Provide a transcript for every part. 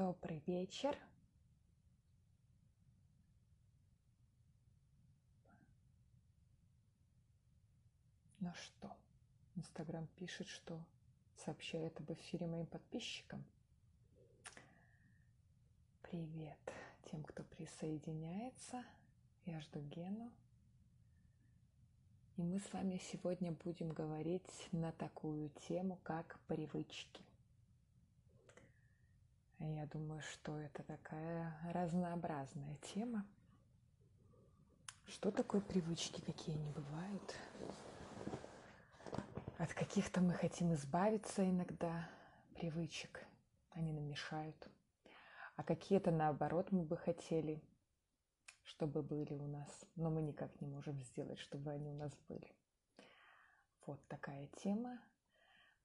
Добрый вечер. Ну что, Инстаграм пишет, что сообщает об эфире моим подписчикам. Привет тем, кто присоединяется. Я жду Гену. И мы с вами сегодня будем говорить на такую тему, как привычки. Я думаю, что это такая разнообразная тема. Что такое привычки, какие они бывают? От каких-то мы хотим избавиться иногда привычек, они нам мешают. А какие-то наоборот мы бы хотели, чтобы были у нас, но мы никак не можем сделать, чтобы они у нас были. Вот такая тема.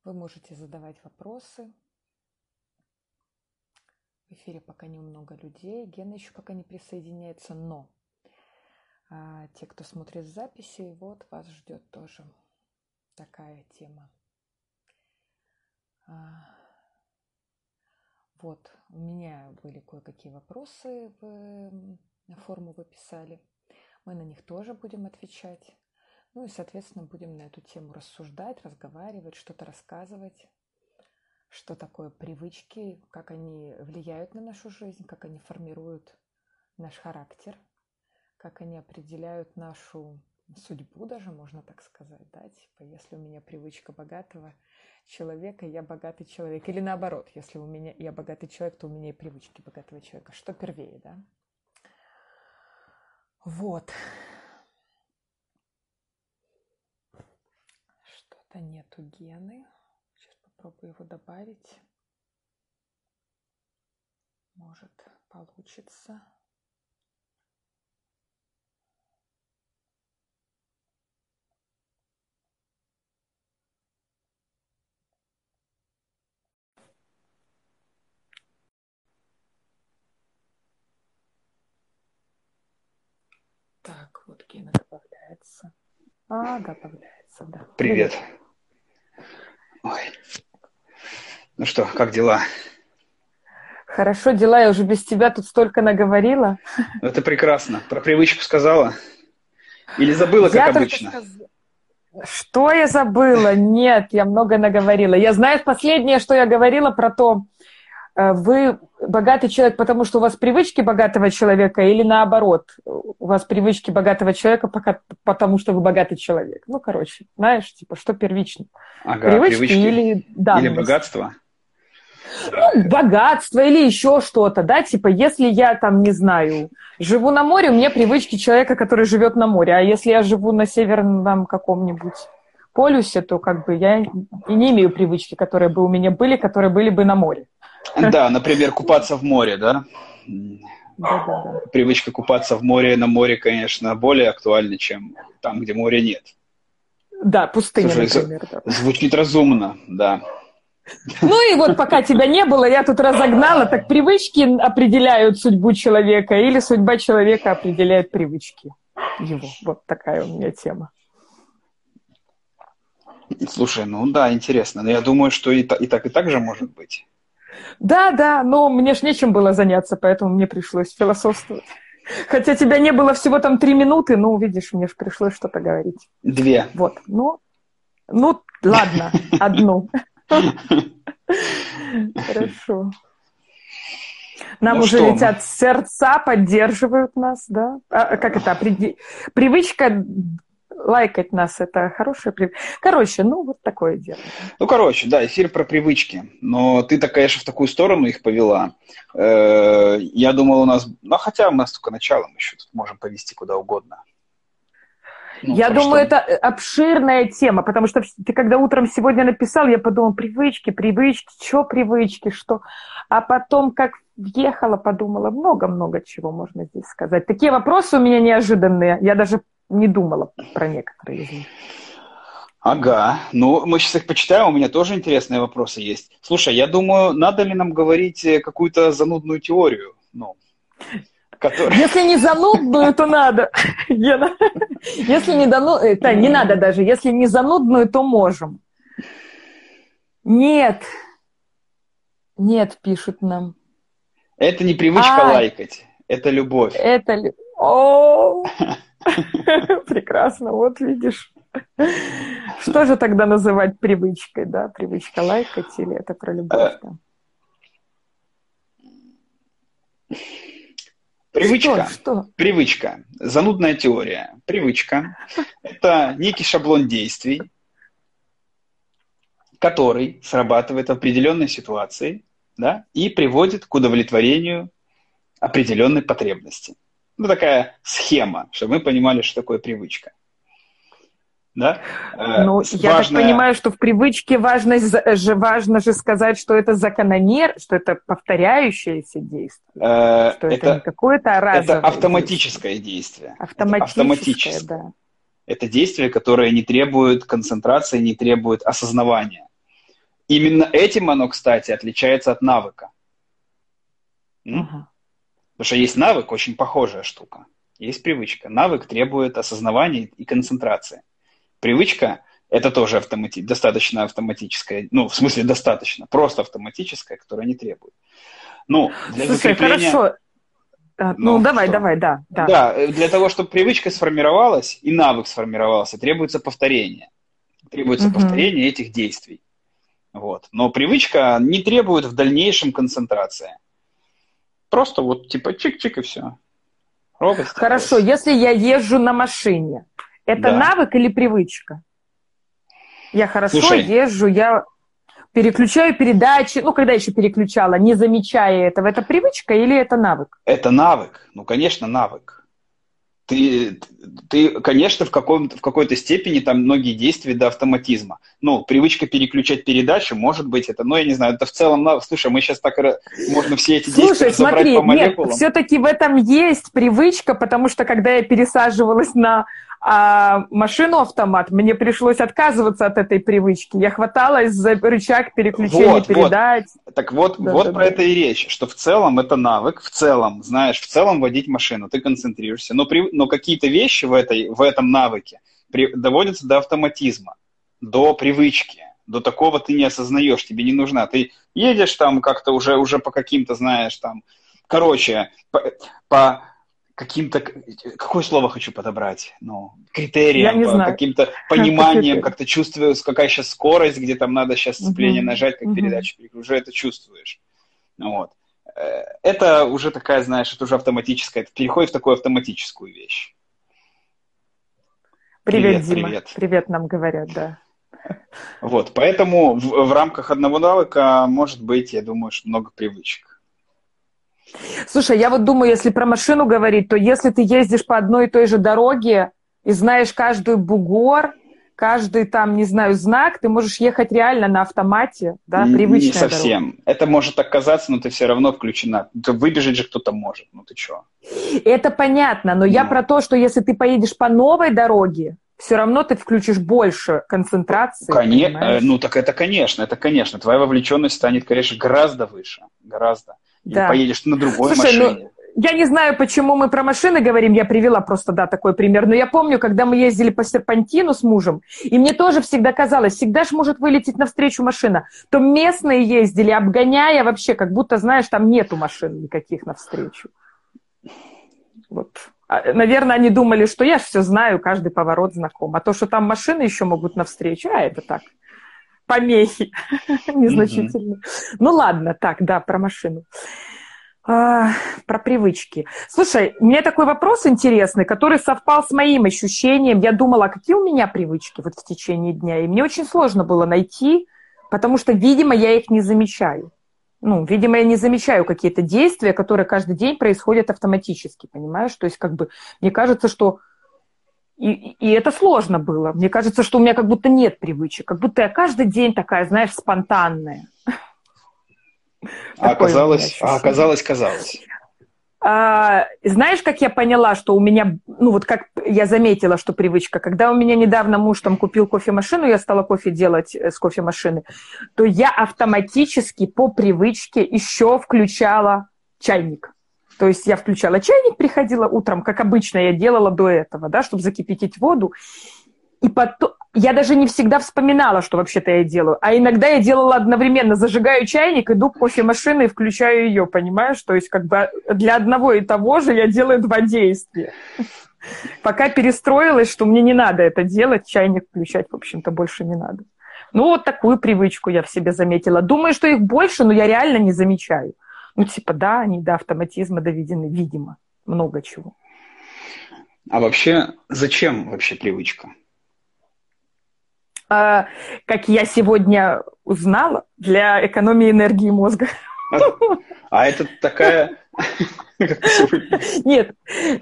Вы можете задавать вопросы, в эфире пока немного людей. Гена еще пока не присоединяется, но а, те, кто смотрит записи, вот вас ждет тоже такая тема. А, вот, у меня были кое-какие вопросы, в, на форму вы писали. Мы на них тоже будем отвечать. Ну и, соответственно, будем на эту тему рассуждать, разговаривать, что-то рассказывать что такое привычки, как они влияют на нашу жизнь, как они формируют наш характер, как они определяют нашу судьбу даже, можно так сказать, да, типа, если у меня привычка богатого человека, я богатый человек, или наоборот, если у меня я богатый человек, то у меня и привычки богатого человека, что первее, да. Вот. Что-то нету гены попробую его добавить. Может, получится. Так, вот Гена добавляется. А, добавляется, да. Привет. Ой. Ну что, как дела? Хорошо, дела. Я уже без тебя тут столько наговорила. Это прекрасно. Про привычку сказала? Или забыла, как я обычно? Сказ... Что я забыла? Нет, я много наговорила. Я знаю последнее, что я говорила про то, э, вы богатый человек, потому что у вас привычки богатого человека, или наоборот, у вас привычки богатого человека, потому что вы богатый человек. Ну, короче, знаешь, типа, что первично? Ага, привычки, привычки или, или богатство? Ну, богатство или еще что-то, да, типа, если я там, не знаю, живу на море, у меня привычки человека, который живет на море, а если я живу на северном каком-нибудь полюсе, то как бы я и не имею привычки, которые бы у меня были, которые были бы на море. Да, например, купаться в море, да? Да, да, да. Привычка купаться в море, на море, конечно, более актуальна, чем там, где моря нет. Да, пустыня, Слушай, например. Да. Звучит разумно, да. Ну и вот пока тебя не было, я тут разогнала, так привычки определяют судьбу человека или судьба человека определяет привычки его. Вот такая у меня тема. Слушай, ну да, интересно. Но я думаю, что и, и так, и так же может быть. Да, да, но мне ж нечем было заняться, поэтому мне пришлось философствовать. Хотя тебя не было всего там три минуты, ну, видишь, мне же пришлось что-то говорить. Две. Вот, ну, ну, ладно, одну. Хорошо. Нам ну уже летят сердца, поддерживают нас, да? А, как это? Привычка лайкать нас, это хорошая привычка. Короче, ну вот такое дело. Ну, короче, да, эфир про привычки. Но ты так, конечно, в такую сторону их повела. Э, я думал, у нас... Ну, хотя у нас только начало, мы еще тут можем повести куда угодно. Ну, я думаю, что... это обширная тема, потому что ты когда утром сегодня написал, я подумал, привычки, привычки, что привычки, что... А потом, как въехала, подумала, много-много чего можно здесь сказать. Такие вопросы у меня неожиданные, я даже не думала про некоторые из них. Ага, ну мы сейчас их почитаем, у меня тоже интересные вопросы есть. Слушай, я думаю, надо ли нам говорить э, какую-то занудную теорию? Ну, Который... Если не занудную, то надо. Если не дану... это не надо даже. Если не занудную, то можем. Нет. Нет, пишут нам. Это не привычка а, лайкать, это любовь. Это... О, прекрасно, вот видишь. Что же тогда называть привычкой, да? Привычка лайкать или это про любовь? Да? Привычка. Что? Что? Привычка. Занудная теория. Привычка – это некий шаблон действий, который срабатывает в определенной ситуации да, и приводит к удовлетворению определенной потребности. Ну, такая схема, чтобы мы понимали, что такое привычка да? Э, ну, я так понимаю, что в привычке важно же, важно же сказать, что это закономер, что это повторяющееся действие. Э, что это, это не какое-то разовое Это автоматическое действие. Автоматическое, автоматическое, да. Это действие, которое не требует концентрации, не требует осознавания. Именно этим оно, кстати, отличается от навыка. Угу. Потому что есть навык, очень похожая штука. Есть привычка. Навык требует осознавания и концентрации. Привычка – это тоже автомати- достаточно автоматическая, ну, в смысле достаточно, просто автоматическая, которая не требует. Ну, для Слушай, закрепления... хорошо. А, ну, ну, давай, что? давай, да, да. Да, для того, чтобы привычка сформировалась и навык сформировался, требуется повторение. Требуется угу. повторение этих действий. Вот. Но привычка не требует в дальнейшем концентрации. Просто вот типа чик-чик и все. Робот Хорошо, если я езжу на машине, это да. навык или привычка? Я хорошо Слушай, езжу, я переключаю передачи, ну, когда еще переключала, не замечая этого, это привычка или это навык? Это навык, ну, конечно, навык. Ты, ты конечно, в, каком, в какой-то степени там многие действия до автоматизма. Ну, привычка переключать передачу, может быть, это, ну, я не знаю, это в целом, слушай, мы сейчас так, можно все эти слушай, действия смотри, по молекулам. Нет, все-таки в этом есть привычка, потому что когда я пересаживалась на а машину-автомат, мне пришлось отказываться от этой привычки. Я хваталась за рычаг переключения вот, передач. Вот. Так вот, да, вот да, про да. это и речь, что в целом это навык, в целом, знаешь, в целом водить машину, ты концентрируешься, но, при, но какие-то вещи в, этой, в этом навыке при, доводятся до автоматизма, до привычки, до такого ты не осознаешь, тебе не нужна. Ты едешь там как-то уже, уже по каким-то, знаешь, там, короче, по, по каким-то, какое слово хочу подобрать, ну, критериям, по, каким-то пониманием, как-то чувствуешь, какая сейчас скорость, где там надо сейчас сцепление угу. нажать, как угу. передачу, уже это чувствуешь. Вот. Э, это уже такая, знаешь, это уже автоматическая, это переходит в такую автоматическую вещь. Привет, привет Дима. Привет. привет нам говорят, да. Вот, поэтому в, в рамках одного навыка может быть, я думаю, что много привычек. Слушай, я вот думаю, если про машину говорить, то если ты ездишь по одной и той же дороге и знаешь каждую бугор, каждый там, не знаю, знак, ты можешь ехать реально на автомате, да, привычная Не совсем. Дорога. Это может так казаться, но ты все равно включена. Выбежать же кто-то может, ну ты что? Это понятно, но ну. я про то, что если ты поедешь по новой дороге, все равно ты включишь больше концентрации. Конечно, ну так это конечно, это конечно. Твоя вовлеченность станет, конечно, гораздо выше, гораздо да. поедешь на другой Слушай, ну, машине. Ну, я не знаю, почему мы про машины говорим, я привела просто, да, такой пример, но я помню, когда мы ездили по серпантину с мужем, и мне тоже всегда казалось, всегда же может вылететь навстречу машина, то местные ездили, обгоняя вообще, как будто, знаешь, там нету машин никаких навстречу. Вот. А, наверное, они думали, что я все знаю, каждый поворот знаком. А то, что там машины еще могут навстречу, а это так помехи незначительные. Ну ладно, так, да, про машину. А, про привычки. Слушай, у меня такой вопрос интересный, который совпал с моим ощущением. Я думала, какие у меня привычки вот в течение дня, и мне очень сложно было найти, потому что, видимо, я их не замечаю. Ну, видимо, я не замечаю какие-то действия, которые каждый день происходят автоматически, понимаешь? То есть, как бы, мне кажется, что и, и это сложно было. Мне кажется, что у меня как будто нет привычек, как будто я каждый день такая, знаешь, спонтанная. А оказалось, а оказалось, казалось. А, знаешь, как я поняла, что у меня, ну вот как я заметила, что привычка, когда у меня недавно муж там купил кофемашину, я стала кофе делать э, с кофемашины, то я автоматически по привычке еще включала чайник. То есть я включала чайник, приходила утром, как обычно я делала до этого, да, чтобы закипятить воду. И потом, я даже не всегда вспоминала, что вообще-то я делаю. А иногда я делала одновременно, зажигаю чайник, иду к кофемашине и включаю ее, понимаешь? То есть как бы для одного и того же я делаю два действия. Пока перестроилась, что мне не надо это делать, чайник включать, в общем-то, больше не надо. Ну, вот такую привычку я в себе заметила. Думаю, что их больше, но я реально не замечаю. Ну, типа, да, они до автоматизма доведены, видимо, много чего. А вообще, зачем вообще привычка? А, как я сегодня узнала, для экономии энергии мозга. А, а это такая... Нет,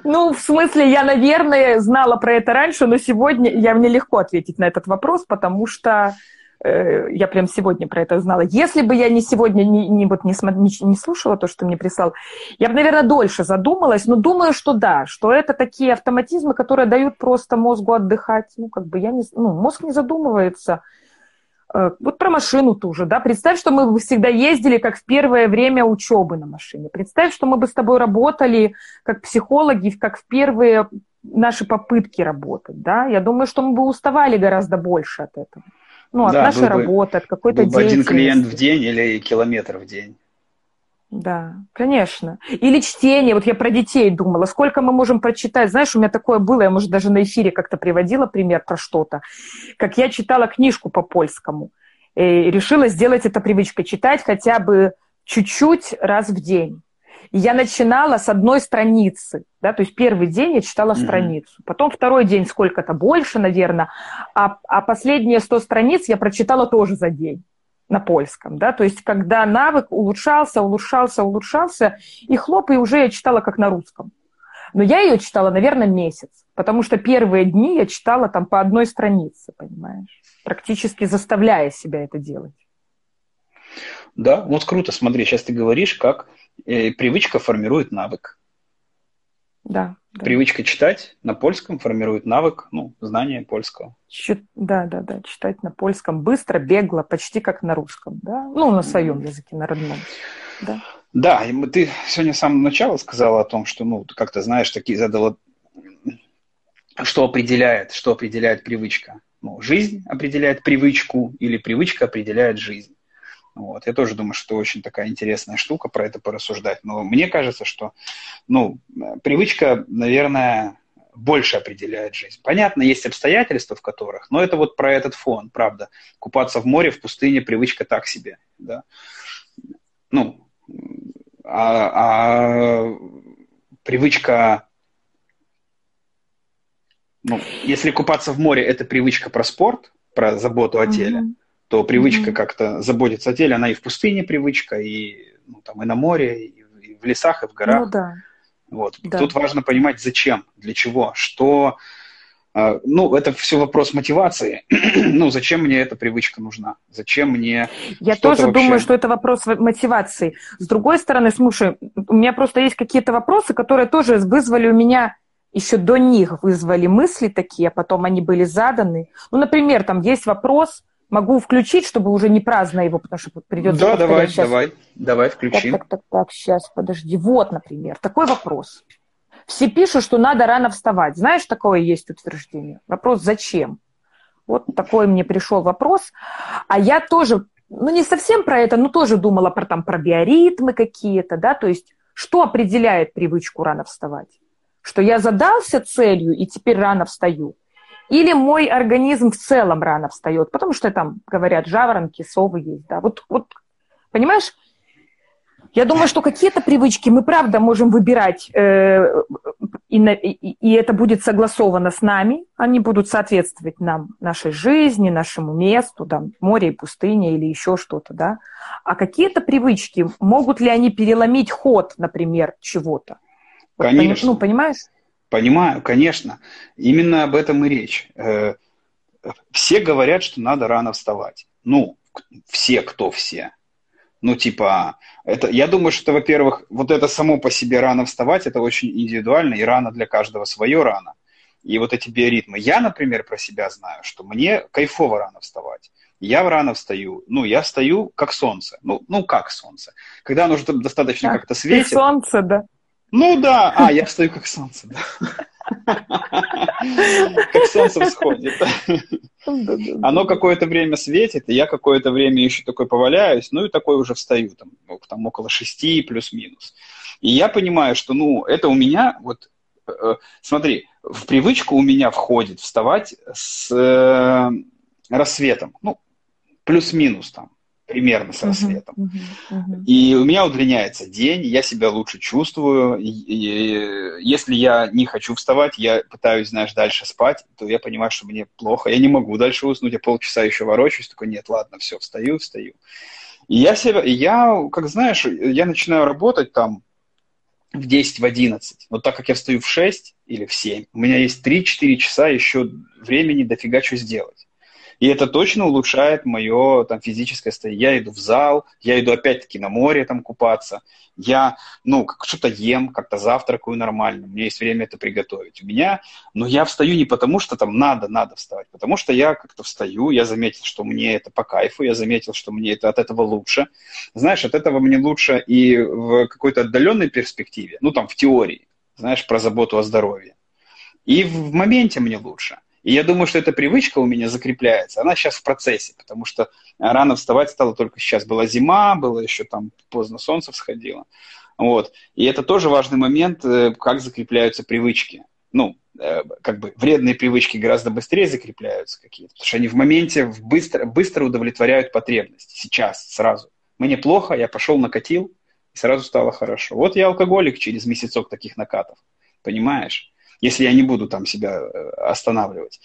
ну, в смысле, я, наверное, знала про это раньше, но сегодня я мне легко ответить на этот вопрос, потому что я прям сегодня про это узнала. Если бы я не сегодня не, не, вот не, не, не слушала то, что мне прислал, я бы, наверное, дольше задумалась, но думаю, что да, что это такие автоматизмы, которые дают просто мозгу отдыхать. Ну, как бы я не... Ну, мозг не задумывается. Э, вот про машину тоже, да. Представь, что мы бы всегда ездили, как в первое время учебы на машине. Представь, что мы бы с тобой работали как психологи, как в первые наши попытки работать, да. Я думаю, что мы бы уставали гораздо больше от этого. Ну, от да, нашей работы, от какой-то деятельности. один клиент в день или километр в день. Да, конечно. Или чтение. Вот я про детей думала. Сколько мы можем прочитать? Знаешь, у меня такое было, я, может, даже на эфире как-то приводила пример про что-то. Как я читала книжку по польскому. И решила сделать это привычкой. Читать хотя бы чуть-чуть раз в день я начинала с одной страницы, да, то есть первый день я читала mm-hmm. страницу, потом второй день сколько-то больше, наверное, а, а последние 100 страниц я прочитала тоже за день на польском, да, то есть когда навык улучшался, улучшался, улучшался, и хлоп, и уже я читала как на русском. Но я ее читала, наверное, месяц, потому что первые дни я читала там по одной странице, понимаешь, практически заставляя себя это делать. Да, вот круто, смотри, сейчас ты говоришь, как э, привычка формирует навык. Да, да. Привычка читать на польском формирует навык, ну, знание польского. Чит... Да, да, да, читать на польском быстро, бегло, почти как на русском, да, ну, на своем языке, на родном, да. Да, и ты сегодня с самого начала сказала о том, что, ну, как то знаешь, такие задала, что определяет, что определяет привычка. Ну, жизнь определяет привычку или привычка определяет жизнь. Вот. Я тоже думаю, что очень такая интересная штука про это порассуждать. Но мне кажется, что ну, привычка, наверное, больше определяет жизнь. Понятно, есть обстоятельства, в которых, но это вот про этот фон, правда. Купаться в море, в пустыне, привычка так себе. Да? Ну, а, а привычка ну, если купаться в море, это привычка про спорт, про заботу о теле, mm-hmm то привычка mm-hmm. как-то заботиться о теле, она и в пустыне привычка, и, ну, там, и на море, и, и в лесах, и в горах. Ну, да. Вот. Да. Тут важно понимать, зачем, для чего, что... Э, ну, это все вопрос мотивации. ну, зачем мне эта привычка нужна? Зачем мне... Я тоже вообще... думаю, что это вопрос мотивации. С другой стороны, слушай, у меня просто есть какие-то вопросы, которые тоже вызвали у меня еще до них вызвали мысли такие, а потом они были заданы. Ну, например, там есть вопрос, могу включить, чтобы уже не праздно его, потому что придется... Да, давай, сейчас. давай, давай, включи. Так, так, так, так, сейчас, подожди. Вот, например, такой вопрос. Все пишут, что надо рано вставать. Знаешь, такое есть утверждение? Вопрос, зачем? Вот такой мне пришел вопрос. А я тоже, ну не совсем про это, но тоже думала про, там, про биоритмы какие-то, да, то есть что определяет привычку рано вставать? Что я задался целью и теперь рано встаю? Или мой организм в целом рано встает, потому что там, говорят, жаворонки, совы есть, да. Вот, вот понимаешь, я думаю, что какие-то привычки мы, правда, можем выбирать, э, и, и, и это будет согласовано с нами, они будут соответствовать нам, нашей жизни, нашему месту, да, море и пустыня или еще что-то, да. А какие-то привычки, могут ли они переломить ход, например, чего-то? Конечно. Ну, понимаешь? Понимаю, конечно. Именно об этом и речь. Э, все говорят, что надо рано вставать. Ну, все, кто все. Ну, типа, это, я думаю, что, во-первых, вот это само по себе рано вставать, это очень индивидуально, и рано для каждого свое рано. И вот эти биоритмы. Я, например, про себя знаю, что мне кайфово рано вставать. Я рано встаю. Ну, я встаю как солнце. Ну, ну как солнце. Когда оно уже достаточно как-то светит. солнце, да. Ну да, а, я встаю как солнце, да. Как солнце всходит. Оно какое-то время светит, и я какое-то время еще такой поваляюсь, ну и такой уже встаю, там, ну, там около шести плюс-минус. И я понимаю, что, ну, это у меня, вот, э, смотри, в привычку у меня входит вставать с э, рассветом, ну, плюс-минус там, примерно с рассветом. Uh-huh, uh-huh, uh-huh. И у меня удлиняется день, я себя лучше чувствую. И, и, если я не хочу вставать, я пытаюсь, знаешь, дальше спать, то я понимаю, что мне плохо. Я не могу дальше уснуть, я полчаса еще ворочаюсь, такой, нет, ладно, все, встаю, встаю. И я себя, я, как знаешь, я начинаю работать там в 10, в 11. Но так как я встаю в 6 или в 7, у меня есть 3-4 часа еще времени дофига что сделать. И это точно улучшает мое там, физическое состояние. Я иду в зал, я иду опять-таки на море там купаться. Я, ну, что-то ем, как-то завтракаю нормально. У меня есть время это приготовить. У меня, но я встаю не потому, что там надо, надо вставать, потому что я как-то встаю, я заметил, что мне это по кайфу, я заметил, что мне это от этого лучше. Знаешь, от этого мне лучше и в какой-то отдаленной перспективе, ну, там, в теории, знаешь, про заботу о здоровье. И в моменте мне лучше. И я думаю, что эта привычка у меня закрепляется. Она сейчас в процессе, потому что рано вставать стало только сейчас. Была зима, было еще там поздно солнце всходило. Вот. И это тоже важный момент, э, как закрепляются привычки. Ну, э, как бы вредные привычки гораздо быстрее закрепляются какие-то, потому что они в моменте быстро, быстро удовлетворяют потребности. Сейчас, сразу. Мне плохо, я пошел, накатил, и сразу стало хорошо. Вот я алкоголик через месяцок таких накатов. Понимаешь? Если я не буду там себя э, останавливать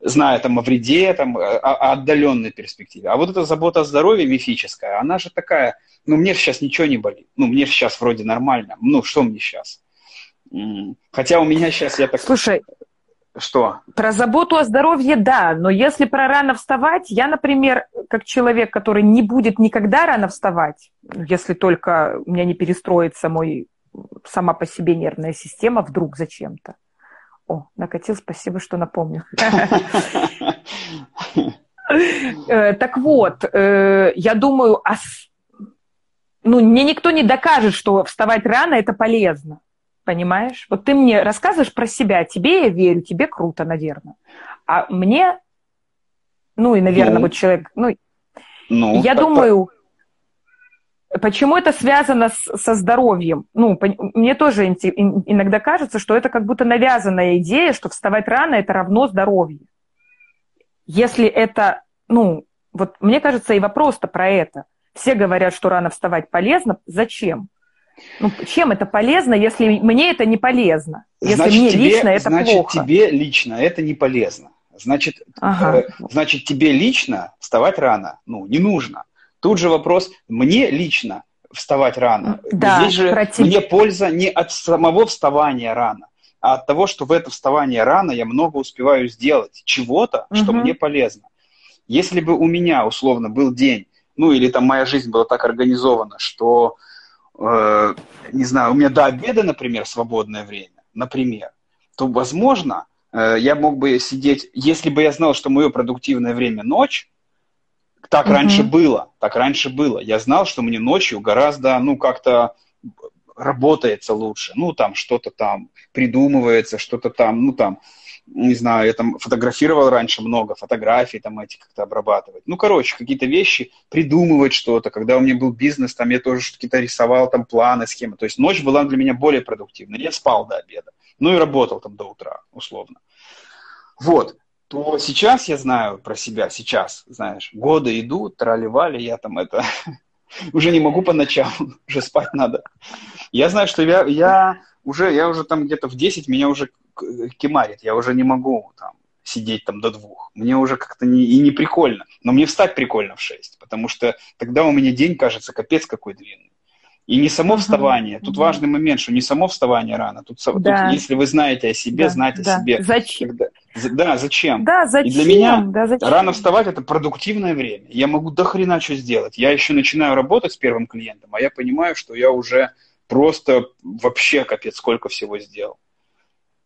зная там о вреде, там, о, о отдаленной перспективе. А вот эта забота о здоровье мифическая, она же такая, ну, мне сейчас ничего не болит, ну, мне сейчас вроде нормально, ну, что мне сейчас? Хотя у меня сейчас, я так... Слушай, что? Про заботу о здоровье, да, но если про рано вставать, я, например, как человек, который не будет никогда рано вставать, если только у меня не перестроится мой сама по себе нервная система вдруг зачем-то, о, накатил, спасибо, что напомнил. Э, так вот, э, я думаю, ну, мне никто не докажет, что вставать рано – это полезно. Понимаешь? Вот ты мне рассказываешь про себя, тебе я верю, тебе круто, наверное. А мне, ну и, наверное, ну, вот человек, ну, ну я думаю, Почему это связано с, со здоровьем? Ну, по, мне тоже иногда кажется, что это как будто навязанная идея, что вставать рано это равно здоровью. Если это, ну, вот мне кажется, и вопрос-то про это. Все говорят, что рано вставать полезно. Зачем? Ну, чем это полезно, если мне это не полезно? Если значит, мне тебе, лично это значит, плохо? Значит, тебе лично это не полезно. Значит, ага. э, значит, тебе лично вставать рано, ну, не нужно. Тут же вопрос, мне лично вставать рано. Да, Здесь же против... мне польза не от самого вставания рано, а от того, что в это вставание рано я много успеваю сделать чего-то, угу. что мне полезно. Если бы у меня, условно, был день, ну или там моя жизнь была так организована, что, э, не знаю, у меня до обеда, например, свободное время, например, то, возможно, э, я мог бы сидеть, если бы я знал, что мое продуктивное время ночь, так mm-hmm. раньше было, так раньше было. Я знал, что мне ночью гораздо, ну, как-то работается лучше. Ну, там что-то там придумывается, что-то там, ну, там, не знаю, я там фотографировал раньше много фотографий, там эти как-то обрабатывать. Ну, короче, какие-то вещи, придумывать что-то. Когда у меня был бизнес, там я тоже какие-то рисовал, там планы, схемы. То есть ночь была для меня более продуктивной. Я спал до обеда. Ну и работал там до утра, условно. Вот то сейчас я знаю про себя, сейчас, знаешь, годы идут, трали-вали, я там это уже не могу по ночам, уже спать надо. Я знаю, что я, я уже, я уже там где-то в 10 меня уже кемарит, я уже не могу там сидеть там до двух. Мне уже как-то не, и не прикольно. Но мне встать прикольно в 6, потому что тогда у меня день кажется капец какой длинный. И не само вставание. Тут важный момент, что не само вставание рано. Тут, да. тут если вы знаете о себе, да, знать да. о себе. Зачем? Когда, да, зачем? Да, зачем? И для меня да, зачем? рано вставать это продуктивное время. Я могу до хрена что сделать. Я еще начинаю работать с первым клиентом, а я понимаю, что я уже просто вообще капец сколько всего сделал.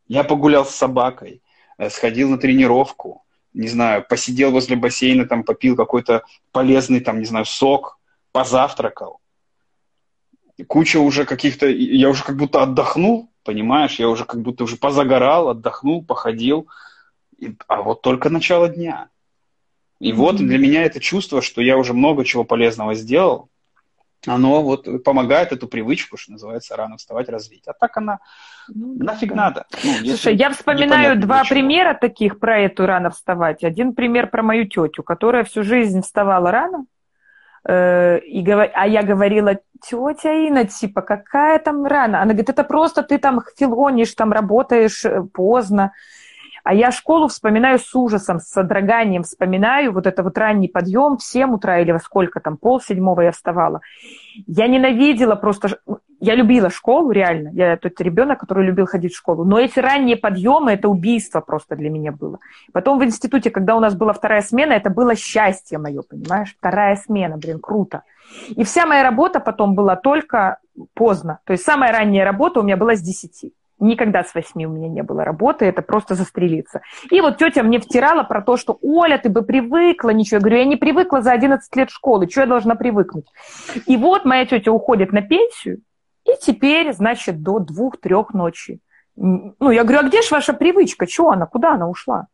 Я погулял с собакой, э, сходил на тренировку, не знаю, посидел возле бассейна, там попил какой-то полезный, там, не знаю, сок, позавтракал куча уже каких-то, я уже как будто отдохнул, понимаешь, я уже как будто уже позагорал, отдохнул, походил, и, а вот только начало дня. И mm-hmm. вот для меня это чувство, что я уже много чего полезного сделал, оно вот помогает эту привычку, что называется, рано вставать, развить. А так она ну, нафиг да. надо. Ну, Слушай, я вспоминаю два почему. примера таких про эту рано вставать. Один пример про мою тетю, которая всю жизнь вставала рано, э, и, а я говорила, тетя Инна, типа, какая там рано? Она говорит, это просто ты там филонишь, там работаешь э, поздно. А я школу вспоминаю с ужасом, с содроганием вспоминаю вот это вот ранний подъем в 7 утра или во сколько там, пол седьмого я вставала. Я ненавидела просто, я любила школу, реально. Я тот ребенок, который любил ходить в школу. Но эти ранние подъемы, это убийство просто для меня было. Потом в институте, когда у нас была вторая смена, это было счастье мое, понимаешь? Вторая смена, блин, круто. И вся моя работа потом была только поздно. То есть самая ранняя работа у меня была с 10. Никогда с восьми у меня не было работы, это просто застрелиться. И вот тетя мне втирала про то, что «Оля, ты бы привыкла». Ничего, я говорю, я не привыкла за 11 лет школы, что я должна привыкнуть? И вот моя тетя уходит на пенсию, и теперь, значит, до двух-трех ночи. Ну, я говорю, а где же ваша привычка? Чего она? Куда она ушла?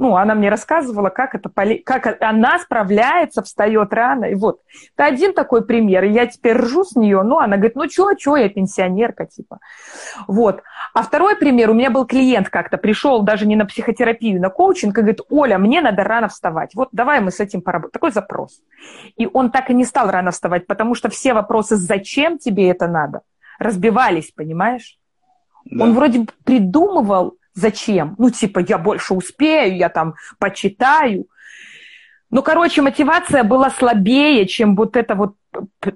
Ну, она мне рассказывала, как, это, как она справляется, встает рано. И вот, это один такой пример. И я теперь ржу с нее. Ну, она говорит, ну, чё, чё, я пенсионерка, типа. Вот. А второй пример, у меня был клиент как-то, пришел даже не на психотерапию, на коучинг, и говорит, Оля, мне надо рано вставать. Вот давай мы с этим поработаем. Такой запрос. И он так и не стал рано вставать, потому что все вопросы, зачем тебе это надо, разбивались, понимаешь? Да. Он вроде придумывал Зачем? Ну, типа, я больше успею, я там почитаю. Ну, короче, мотивация была слабее, чем вот это вот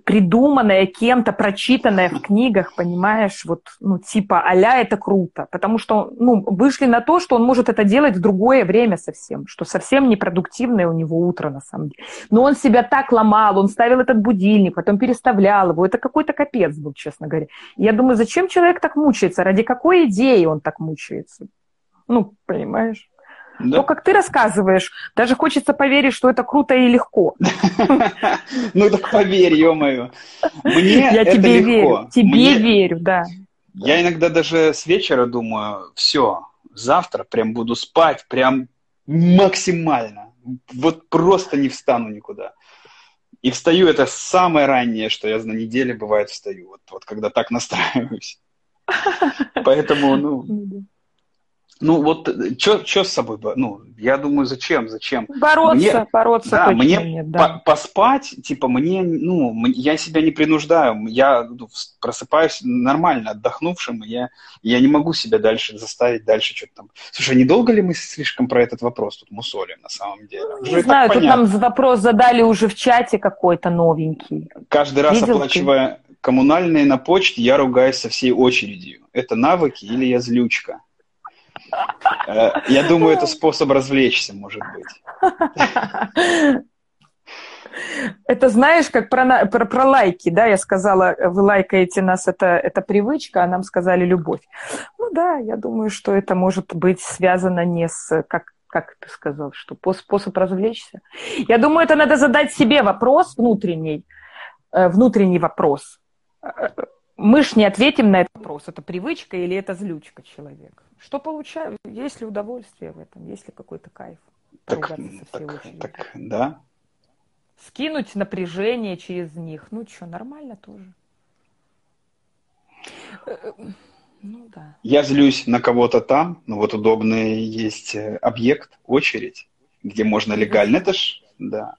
придуманное кем-то, прочитанное в книгах, понимаешь, вот, ну, типа, аля это круто, потому что, ну, вышли на то, что он может это делать в другое время совсем, что совсем непродуктивное у него утро, на самом деле. Но он себя так ломал, он ставил этот будильник, потом переставлял его, это какой-то капец был, честно говоря. Я думаю, зачем человек так мучается, ради какой идеи он так мучается? Ну, понимаешь? Да. То, как ты рассказываешь, даже хочется поверить, что это круто и легко. Ну так поверь, ё-моё. Мне Я тебе верю, тебе верю, да. Я иногда даже с вечера думаю, все, завтра прям буду спать, прям максимально. Вот просто не встану никуда. И встаю, это самое раннее, что я на неделе бывает встаю. Вот, вот когда так настраиваюсь. Поэтому, ну, ну вот что с собой? Ну, я думаю, зачем, зачем? Бороться, мне, бороться да, мне нет, да. По поспать, типа, мне, ну, я себя не принуждаю, я ну, просыпаюсь нормально, отдохнувшим, я, я не могу себя дальше заставить дальше что-то там. Слушай, недолго ли мы слишком про этот вопрос тут мусолим на самом деле? Ну, не знаю, тут понятно. нам вопрос задали уже в чате какой-то новенький. Каждый раз Видел оплачивая ты? коммунальные на почте, я ругаюсь со всей очередью. Это навыки или я злючка? Э, я думаю, это способ развлечься, может быть. Это знаешь, как про, про, про лайки, да, я сказала, вы лайкаете нас, это, это привычка, а нам сказали любовь. Ну да, я думаю, что это может быть связано не с, как, как ты сказал, что по, способ развлечься. Я думаю, это надо задать себе вопрос внутренний, э, внутренний вопрос. Э, мы ж не ответим на этот вопрос, это привычка или это злючка человека. Что получаю? Есть ли удовольствие в этом? Есть ли какой-то кайф? Так, так, так, да. Скинуть напряжение через них. Ну что, нормально тоже. Э, э, ну да. Я злюсь на кого-то там, но вот удобный есть э, объект, очередь, где можно легально. Это ж, да.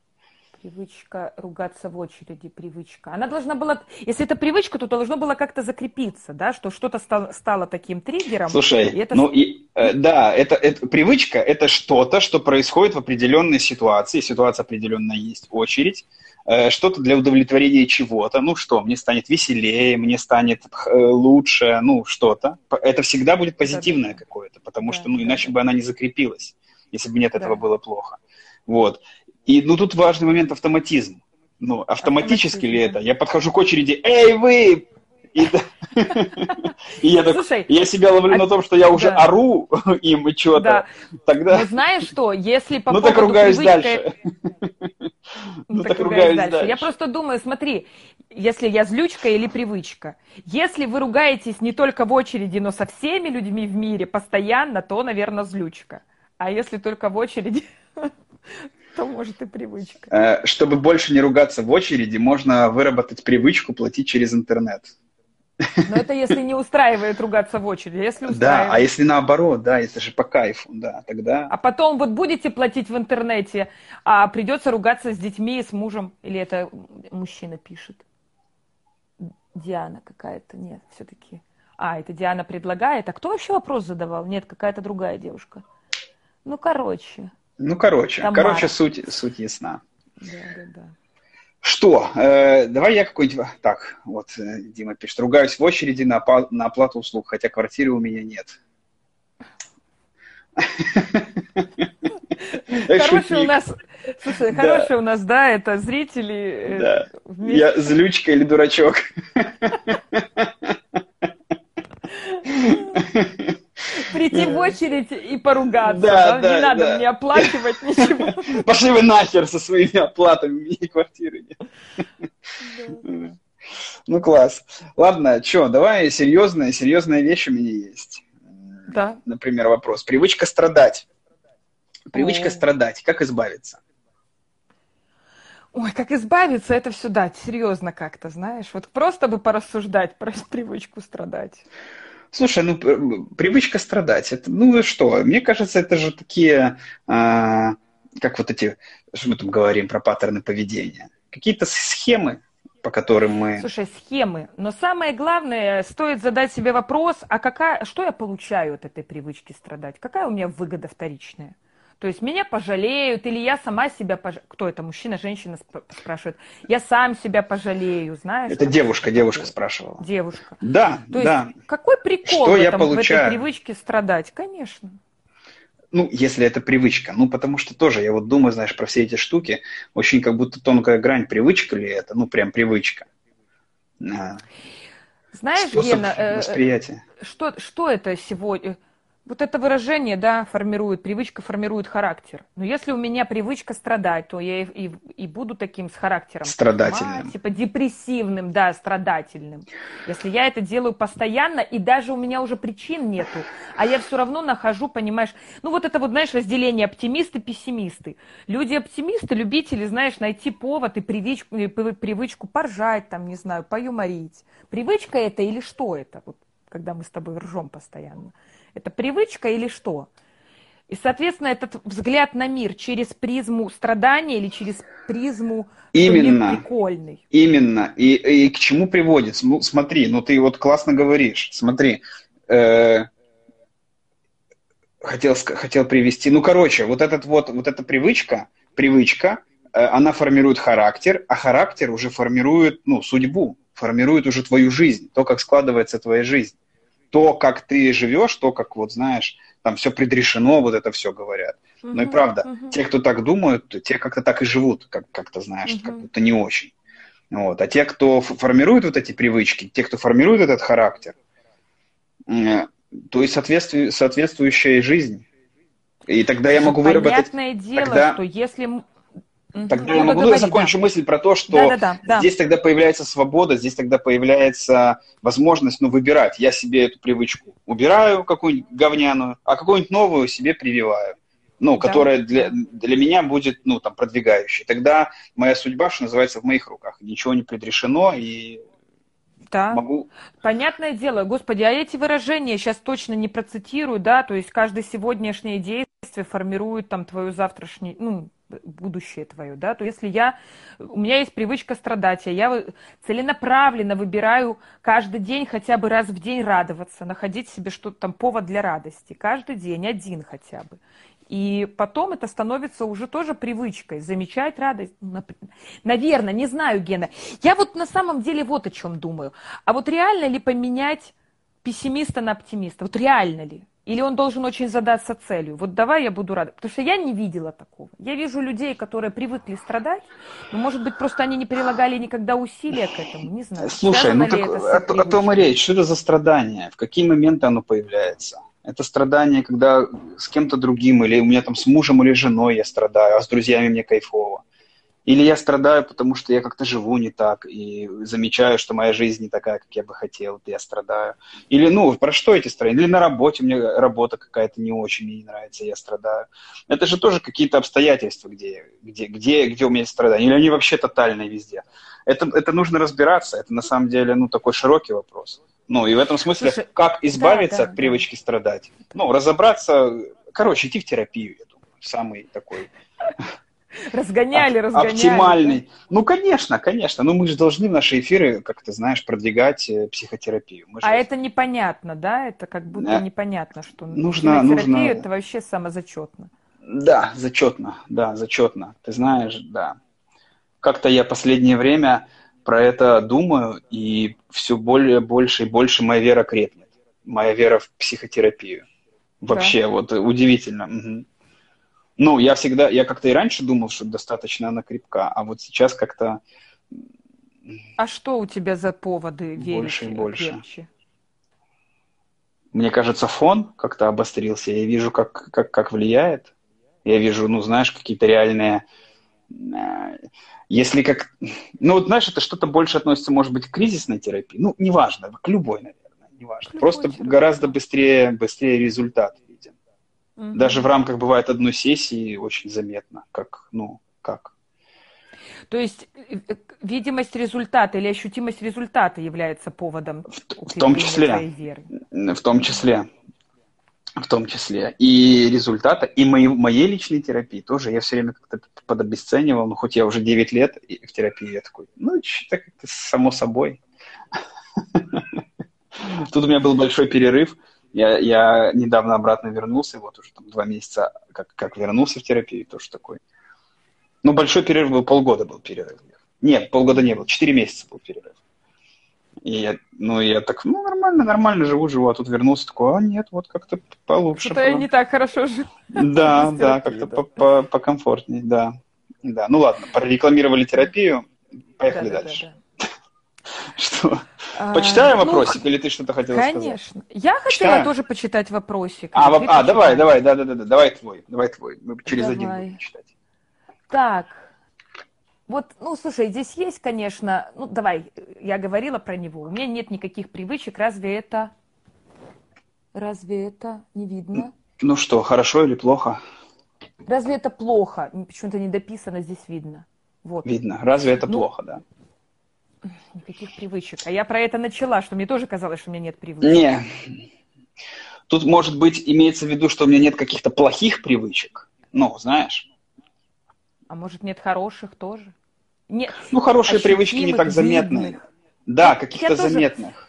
Привычка ругаться в очереди, привычка. Она должна была, если это привычка, то должно было как-то закрепиться, да, что что-то стало, стало таким триггером. Слушай, и это... ну и, э, да, это, это привычка, это что-то, что происходит в определенной ситуации, ситуация определенная есть, очередь, э, что-то для удовлетворения чего-то, ну что, мне станет веселее, мне станет э, лучше, ну что-то. Это всегда будет позитивное да, какое-то, потому да, что, ну, иначе да. бы она не закрепилась, если бы нет да. этого было плохо. Вот. И ну тут важный момент автоматизм. Ну, автоматически ли это? Я подхожу к очереди, эй, вы! И, и я, так, Слушай, я себя ловлю а... на том, что я уже да. ору им и что-то. Да. Тогда... Ну, знаешь что, если по Ну, так ругаюсь привычка... дальше. Ну, так ругаюсь дальше. дальше. Я просто думаю, смотри, если я злючка или привычка. Если вы ругаетесь не только в очереди, но со всеми людьми в мире постоянно, то, наверное, злючка. А если только в очереди, то может и привычка. Э, чтобы больше не ругаться в очереди, можно выработать привычку платить через интернет. Но это если не устраивает ругаться в очереди. Если Да, а если наоборот, да, это же по кайфу, да, тогда... А потом вот будете платить в интернете, а придется ругаться с детьми, с мужем, или это мужчина пишет? Диана какая-то, нет, все-таки. А, это Диана предлагает. А кто вообще вопрос задавал? Нет, какая-то другая девушка. Ну, короче. Ну, короче, Тамара. короче, суть, суть ясна. Да, да, да. Что? Э, давай я какой-нибудь... Так, вот э, Дима пишет. Ругаюсь в очереди на, на оплату услуг, хотя квартиры у меня нет. Хороший у нас... Слушай, хороший у нас, да, это зрители. Э, да. Я злючка или дурачок. прийти в очередь и поругаться. Да, да? не надо да. мне оплачивать ничего. Пошли вы нахер со своими оплатами мини-квартиры. Ну, класс. Ладно, что, давай серьезная, серьезная вещь у меня есть. Да. Например, вопрос. Привычка страдать. Привычка О. страдать. Как избавиться? Ой, как избавиться, это все дать, серьезно как-то, знаешь. Вот просто бы порассуждать про привычку страдать. Слушай, ну привычка страдать, это, ну что, мне кажется, это же такие, а, как вот эти, что мы там говорим про паттерны поведения, какие-то схемы, по которым мы... Слушай, схемы. Но самое главное, стоит задать себе вопрос, а какая, что я получаю от этой привычки страдать? Какая у меня выгода вторичная? То есть меня пожалеют, или я сама себя пожалею. Кто это, мужчина, женщина спрашивает. Я сам себя пожалею, знаешь? Это девушка, девушка спрашивала. Девушка. Да, То да. Есть, какой прикол Что в, этом, я получаю? в этой привычке страдать? Конечно. Ну, если это привычка. Ну, потому что тоже, я вот думаю, знаешь, про все эти штуки, очень как будто тонкая грань, привычка ли это, ну, прям привычка. Знаешь, Способ Гена, э, восприятия. Что, что это сегодня? Вот это выражение, да, формирует, привычка формирует характер. Но если у меня привычка страдать, то я и, и, и буду таким с характером. Страдательным. А, типа депрессивным, да, страдательным. Если я это делаю постоянно, и даже у меня уже причин нету, а я все равно нахожу, понимаешь, ну вот это вот, знаешь, разделение оптимисты-пессимисты. Люди-оптимисты, любители, знаешь, найти повод и привычку, и привычку поржать, там, не знаю, поюморить. Привычка это или что это? Вот когда мы с тобой ржем постоянно. Это привычка или что? И, соответственно, этот взгляд на мир через призму страдания или через призму Именно. прикольный. Именно. И, и к чему приводит? Ну, смотри, ну ты вот классно говоришь. Смотри, э, хотел, хотел привести. Ну, короче, вот этот вот, вот эта привычка, привычка, э, она формирует характер, а характер уже формирует, ну, судьбу, формирует уже твою жизнь, то, как складывается твоя жизнь то, как ты живешь, то, как вот знаешь, там все предрешено, вот это все говорят. Uh-huh, ну и правда, uh-huh. те, кто так думают, те как-то так и живут, как, как-то знаешь, uh-huh. как будто не очень. Вот. А те, кто формирует вот эти привычки, те, кто формирует этот характер, то и соответству, соответствующая жизнь. И тогда я могу Понятное выработать... Понятное дело, тогда... что если Тогда ну, я могу я закончу да. мысль про то, что да, да, да, здесь тогда появляется свобода, здесь тогда появляется возможность ну, выбирать. Я себе эту привычку убираю, какую-нибудь говняную, а какую-нибудь новую себе прививаю. Ну, да. которая для, для меня будет, ну, там, продвигающей. Тогда моя судьба, что называется, в моих руках. Ничего не предрешено, и да. Могу. Понятное дело, господи, а эти выражения сейчас точно не процитирую, да, то есть каждое сегодняшнее действие формирует там твою завтрашнюю, ну, будущее твое, да, то если я, у меня есть привычка страдать, я целенаправленно выбираю каждый день хотя бы раз в день радоваться, находить себе что-то там, повод для радости, каждый день, один хотя бы. И потом это становится уже тоже привычкой, замечать радость. Наверное, не знаю, Гена. Я вот на самом деле вот о чем думаю. А вот реально ли поменять пессимиста на оптимиста? Вот реально ли? Или он должен очень задаться целью? Вот давай я буду рада. Потому что я не видела такого. Я вижу людей, которые привыкли страдать, но, может быть, просто они не прилагали никогда усилия к этому. Не знаю. Слушай, ну так о, о том и речь. Что это за страдание? В какие моменты оно появляется? Это страдание, когда с кем-то другим, или у меня там с мужем или женой я страдаю, а с друзьями мне кайфово. Или я страдаю, потому что я как-то живу не так и замечаю, что моя жизнь не такая, как я бы хотел, я страдаю. Или, ну, про что эти страдания? Или на работе у меня работа какая-то не очень мне не нравится, я страдаю. Это же тоже какие-то обстоятельства, где, где, где, где у меня есть страдания. Или они вообще тотальные везде. Это, это нужно разбираться. Это на самом деле, ну, такой широкий вопрос. Ну, и в этом смысле, Слушай, как избавиться да, да, от привычки да. страдать? Ну, разобраться, короче, идти в терапию, я думаю, самый такой Разгоняли, разгоняли. Оптимальный. Ну, конечно, конечно. Но мы же должны в наши эфиры, как ты знаешь, продвигать э, психотерапию. Мы а же... это непонятно, да? Это как будто да. непонятно, что нужно, нужно... это вообще самозачетно. Да, зачетно, да, зачетно. Ты знаешь, да. Как-то я последнее время про это думаю, и все более, больше и больше моя вера крепнет. Моя вера в психотерапию. Вообще, да. вот удивительно. Угу. Ну, я всегда, я как-то и раньше думал, что достаточно она крепка, а вот сейчас как-то... А что у тебя за поводы верить Больше и больше. Крепче? Мне кажется, фон как-то обострился. Я вижу, как, как, как влияет. Я вижу, ну, знаешь, какие-то реальные... Э, если как... Ну, вот, знаешь, это что-то больше относится, может быть, к кризисной терапии. Ну, неважно, к любой, наверное, неважно. Любой Просто терапии. гораздо быстрее, быстрее результат. Угу. Даже в рамках бывает одной сессии очень заметно, как, ну, как. То есть э, э, видимость результата или ощутимость результата является поводом в, в том числе, веры. В том числе. В том числе. И результата, и моей, моей личной терапии тоже я все время как-то подобесценивал, ну, хоть я уже 9 лет в терапии, я такой, ну, что-то как-то само собой. Тут у меня был большой перерыв, я, я недавно обратно вернулся, вот уже там два месяца, как, как вернулся в терапию, тоже такой. Ну, большой перерыв был, полгода был перерыв. Нет, полгода не был, четыре месяца был перерыв. И я, ну, я так, ну, нормально, нормально живу, живу, а тут вернулся, такой, а нет, вот как-то получше. Что-то я не так хорошо живу. Да, да, как-то покомфортнее, да. Да, ну ладно, прорекламировали терапию, поехали дальше. Что? А, Почитаем ну, вопросик, или ты что-то хотела сказать? Конечно. Я хотела тоже почитать вопросик. А, а давай, давай, да, да, да, да, давай твой, давай твой. Мы через один будем читать. Так, вот, ну, слушай, здесь есть, конечно, ну, давай, я говорила про него. У меня нет никаких привычек, разве это, разве это не видно? Ну что, хорошо или плохо? Разве это плохо? Почему-то не дописано, здесь видно. Вот. Видно. Разве это ну, плохо, да? Никаких привычек. А я про это начала, что мне тоже казалось, что у меня нет привычек. Не. Тут, может быть, имеется в виду, что у меня нет каких-то плохих привычек. Ну, знаешь. А может, нет хороших тоже? Нет. Ну, хорошие привычки не так заметны. Да, каких-то заметных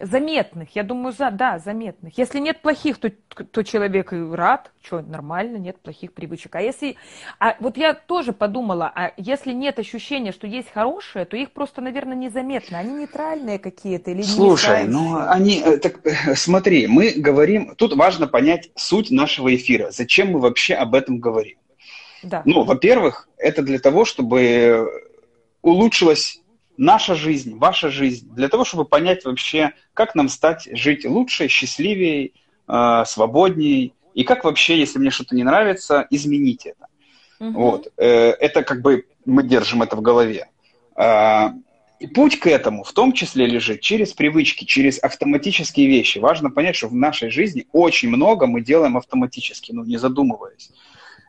заметных, я думаю, за, да, заметных. Если нет плохих, то, то человек и рад, что нормально, нет плохих привычек. А если, а вот я тоже подумала, а если нет ощущения, что есть хорошие, то их просто, наверное, незаметно. Они нейтральные какие-то или Слушай, ну они, э, так э, смотри, мы говорим, тут важно понять суть нашего эфира. Зачем мы вообще об этом говорим? Да. Ну, во-первых, это для того, чтобы улучшилась наша жизнь, ваша жизнь, для того, чтобы понять вообще, как нам стать жить лучше, счастливее, э, свободнее, и как вообще, если мне что-то не нравится, изменить это. Угу. Вот. Э, это как бы мы держим это в голове. Э, и путь к этому в том числе лежит через привычки, через автоматические вещи. Важно понять, что в нашей жизни очень много мы делаем автоматически, ну, не задумываясь.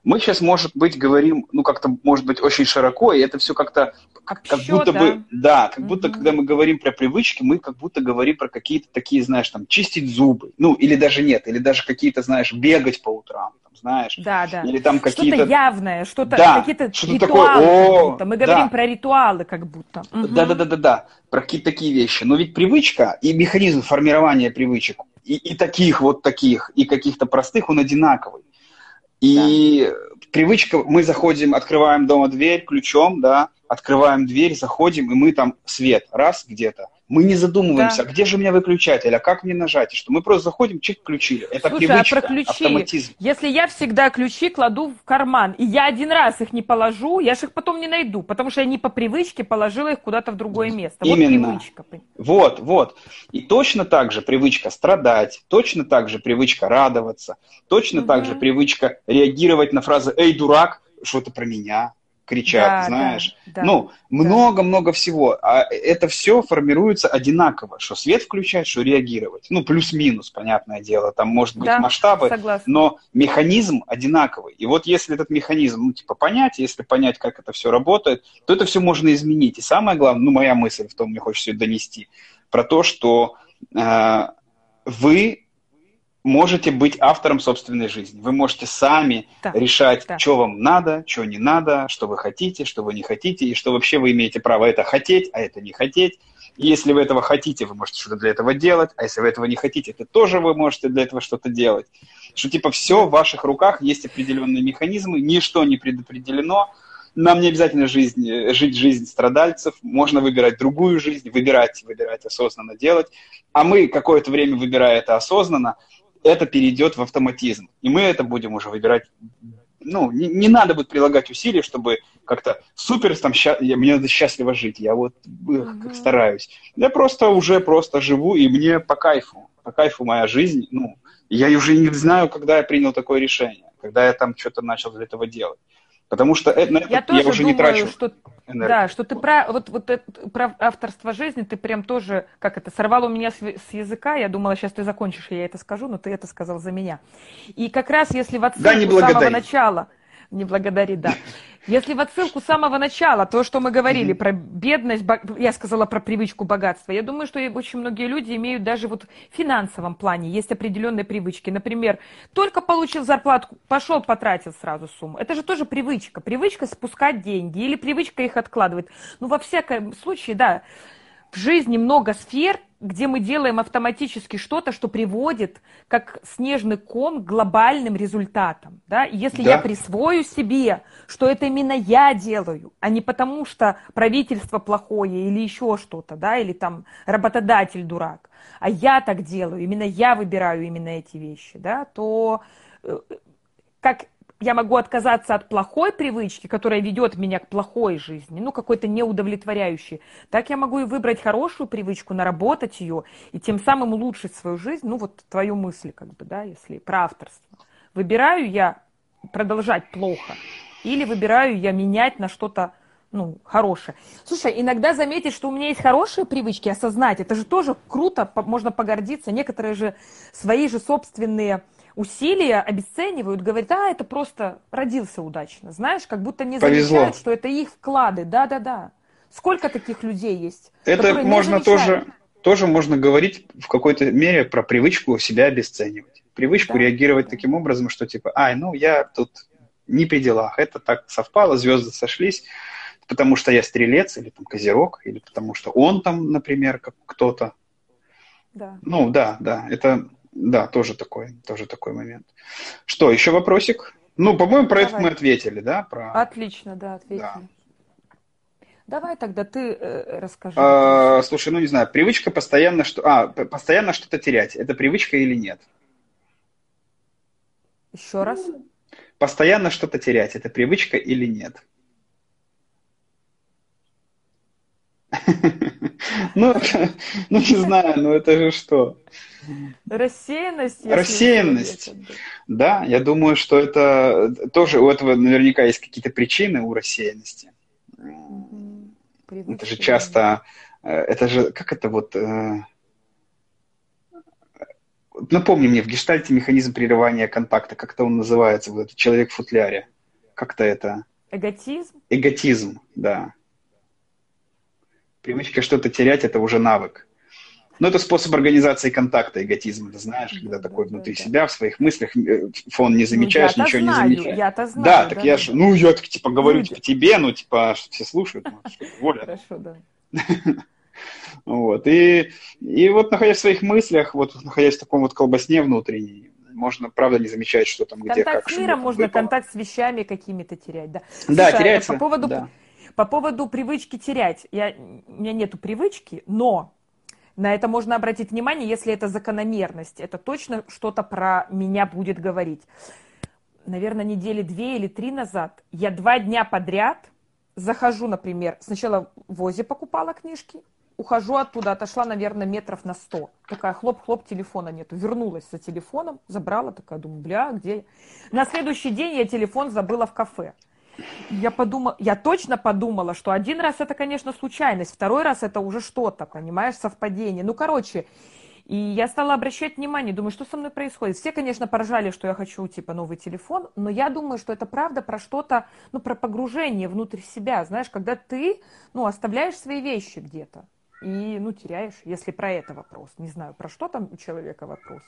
Мы сейчас, может быть, говорим, ну, как-то, может быть, очень широко, и это все как-то, как, как будто да. бы, да, как будто, когда мы говорим про привычки, мы как будто говорим про какие-то такие, знаешь, там, чистить зубы, ну, или даже нет, или даже какие-то, знаешь, бегать по утрам, там, знаешь, да, да. или там какие-то... Что-то явное, что-то, да, какие-то что ритуалы, такое, о, мы да. говорим про ритуалы, как будто. Да-да-да-да-да, про какие-то такие вещи, но ведь привычка и механизм формирования привычек, и, и таких вот таких, и каких-то простых, он одинаковый. И да. привычка, мы заходим, открываем дома дверь ключом, да, открываем дверь, заходим, и мы там свет, раз где-то. Мы не задумываемся, да. а где же у меня выключатель, а как мне нажать, и что мы просто заходим, чик, включили. Это Слушай, привычка, а про ключи, автоматизм. Если я всегда ключи кладу в карман, и я один раз их не положу, я же их потом не найду, потому что я не по привычке положила их куда-то в другое место. Именно. Вот привычка. Вот, вот. И точно так же привычка страдать, точно так же привычка радоваться, точно угу. так же привычка реагировать на фразы «Эй, дурак, что это про меня?» Кричат, да, знаешь. Да, ну, много-много да. всего. А это все формируется одинаково, что свет включать, что реагировать. Ну, плюс-минус, понятное дело, там может быть да, масштабы, согласна. но механизм одинаковый. И вот если этот механизм, ну, типа, понять, если понять, как это все работает, то это все можно изменить. И самое главное, ну, моя мысль в том, мне хочется ее донести, про то, что э, вы можете быть автором собственной жизни. Вы можете сами да. решать, да. что вам надо, что не надо, что вы хотите, что вы не хотите, и что вообще вы имеете право это хотеть, а это не хотеть. И если вы этого хотите, вы можете что-то для этого делать, а если вы этого не хотите, то тоже вы можете для этого что-то делать. Что типа все в ваших руках, есть определенные механизмы, ничто не предопределено, нам не обязательно жизнь, жить жизнь страдальцев, можно выбирать другую жизнь, выбирать, выбирать осознанно делать. А мы какое-то время, выбирая это осознанно, это перейдет в автоматизм. И мы это будем уже выбирать. Ну, не, не надо будет прилагать усилий, чтобы как-то супер, там, ща, я, мне надо счастливо жить. Я вот эх, как стараюсь. Я просто уже просто живу, и мне по кайфу. По кайфу моя жизнь. Ну, я уже не знаю, когда я принял такое решение, когда я там что-то начал для этого делать. Потому что это, я, это, я уже думаю, не трачу что, энергию. Да, что ты про, вот, вот это, про авторство жизни, ты прям тоже, как это, сорвал у меня с, с языка, я думала, сейчас ты закончишь, и я это скажу, но ты это сказал за меня. И как раз если в отсылку да, с самого начала, не благодари, да. Если в отсылку с самого начала, то, что мы говорили mm-hmm. про бедность, я сказала про привычку богатства, я думаю, что очень многие люди имеют даже вот в финансовом плане, есть определенные привычки. Например, только получил зарплату, пошел, потратил сразу сумму. Это же тоже привычка. Привычка спускать деньги или привычка их откладывать. Ну, во всяком случае, да, в жизни много сфер, где мы делаем автоматически что-то, что приводит как снежный ком к глобальным результатам. Да? И если да. я присвою себе, что это именно я делаю, а не потому, что правительство плохое или еще что-то, да, или там работодатель дурак, а я так делаю, именно я выбираю именно эти вещи, да, то э, как я могу отказаться от плохой привычки, которая ведет меня к плохой жизни, ну, какой-то неудовлетворяющей, так я могу и выбрать хорошую привычку, наработать ее и тем самым улучшить свою жизнь, ну, вот твою мысль, как бы, да, если про авторство. Выбираю я продолжать плохо или выбираю я менять на что-то ну, хорошее. Слушай, иногда заметить, что у меня есть хорошие привычки, осознать, это же тоже круто, можно погордиться. Некоторые же свои же собственные усилия обесценивают, говорят, а, это просто родился удачно. Знаешь, как будто не Повезло. замечают, что это их вклады. Да-да-да. Сколько таких людей есть? Это можно тоже, тоже можно говорить в какой-то мере про привычку себя обесценивать. Привычку да, реагировать да. таким образом, что типа, ай, ну я тут не при делах, это так совпало, звезды сошлись, потому что я стрелец или там козерог, или потому что он там, например, как кто-то. Да. Ну да, да, это да, тоже такой, тоже такой момент. Что, еще вопросик? Ну, по-моему, про Давай. это мы ответили, да? Про... Отлично, да, ответили. Да. Давай тогда ты э, расскажи. А, слушай, ну не знаю, привычка постоянно что, а постоянно что-то терять. Это привычка или нет? Еще раз. Постоянно что-то терять. Это привычка или нет? Ну, ну не знаю, ну это же что? Рассеянность. Рассеянность. Да, я думаю, что это тоже у этого наверняка есть какие-то причины у рассеянности. Это же часто, э, это же, как это вот, э, напомни мне, в гештальте механизм прерывания контакта, как-то он называется, вот этот человек в футляре. Как-то это... Эготизм? Эготизм, да. Привычка что-то терять – это уже навык. Но это способ организации контакта, эготизм, ты знаешь, когда да, такой да, внутри да, себя, в своих мыслях, э, фон не замечаешь, ну, ничего знаю, не замечаешь. Я-то знаю. Да, так да, я же, ну, я так, типа, говорю, типа, тебе, ну, типа, все слушают, ну, воля. Хорошо, да. Вот, и, и вот, находясь в своих мыслях, вот, находясь в таком вот колбасне внутренней, можно, правда, не замечать, что там, где, контакт как, с миром можно выпало. контакт с вещами какими-то терять, да. Да, Слушай, а теряется, по поводу, да. по поводу привычки терять, я, у меня нету привычки, но на это можно обратить внимание, если это закономерность. Это точно что-то про меня будет говорить. Наверное, недели две или три назад я два дня подряд захожу, например, сначала в ВОЗе покупала книжки, ухожу оттуда, отошла, наверное, метров на сто. Такая хлоп-хлоп, телефона нету. Вернулась за телефоном, забрала, такая, думаю, бля, где На следующий день я телефон забыла в кафе. Я подумала, я точно подумала, что один раз это, конечно, случайность, второй раз это уже что-то, понимаешь, совпадение. Ну, короче, и я стала обращать внимание, думаю, что со мной происходит. Все, конечно, поражали, что я хочу, типа, новый телефон, но я думаю, что это правда про что-то, ну, про погружение внутрь себя, знаешь, когда ты, ну, оставляешь свои вещи где-то и, ну, теряешь, если про это вопрос. Не знаю, про что там у человека вопрос.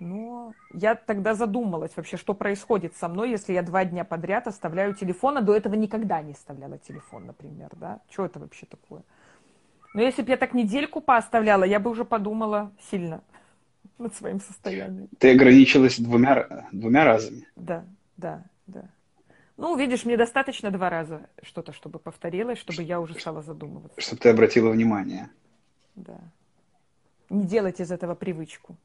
Но я тогда задумалась вообще, что происходит со мной, если я два дня подряд оставляю телефон, а до этого никогда не оставляла телефон, например, да? Что это вообще такое? Но если бы я так недельку пооставляла, я бы уже подумала сильно над своим состоянием. Ты ограничилась двумя, двумя разами? Да, да, да. Ну, видишь, мне достаточно два раза что-то, чтобы повторилось, чтобы я уже стала задумываться. Чтобы ты обратила внимание. Да. Не делать из этого привычку.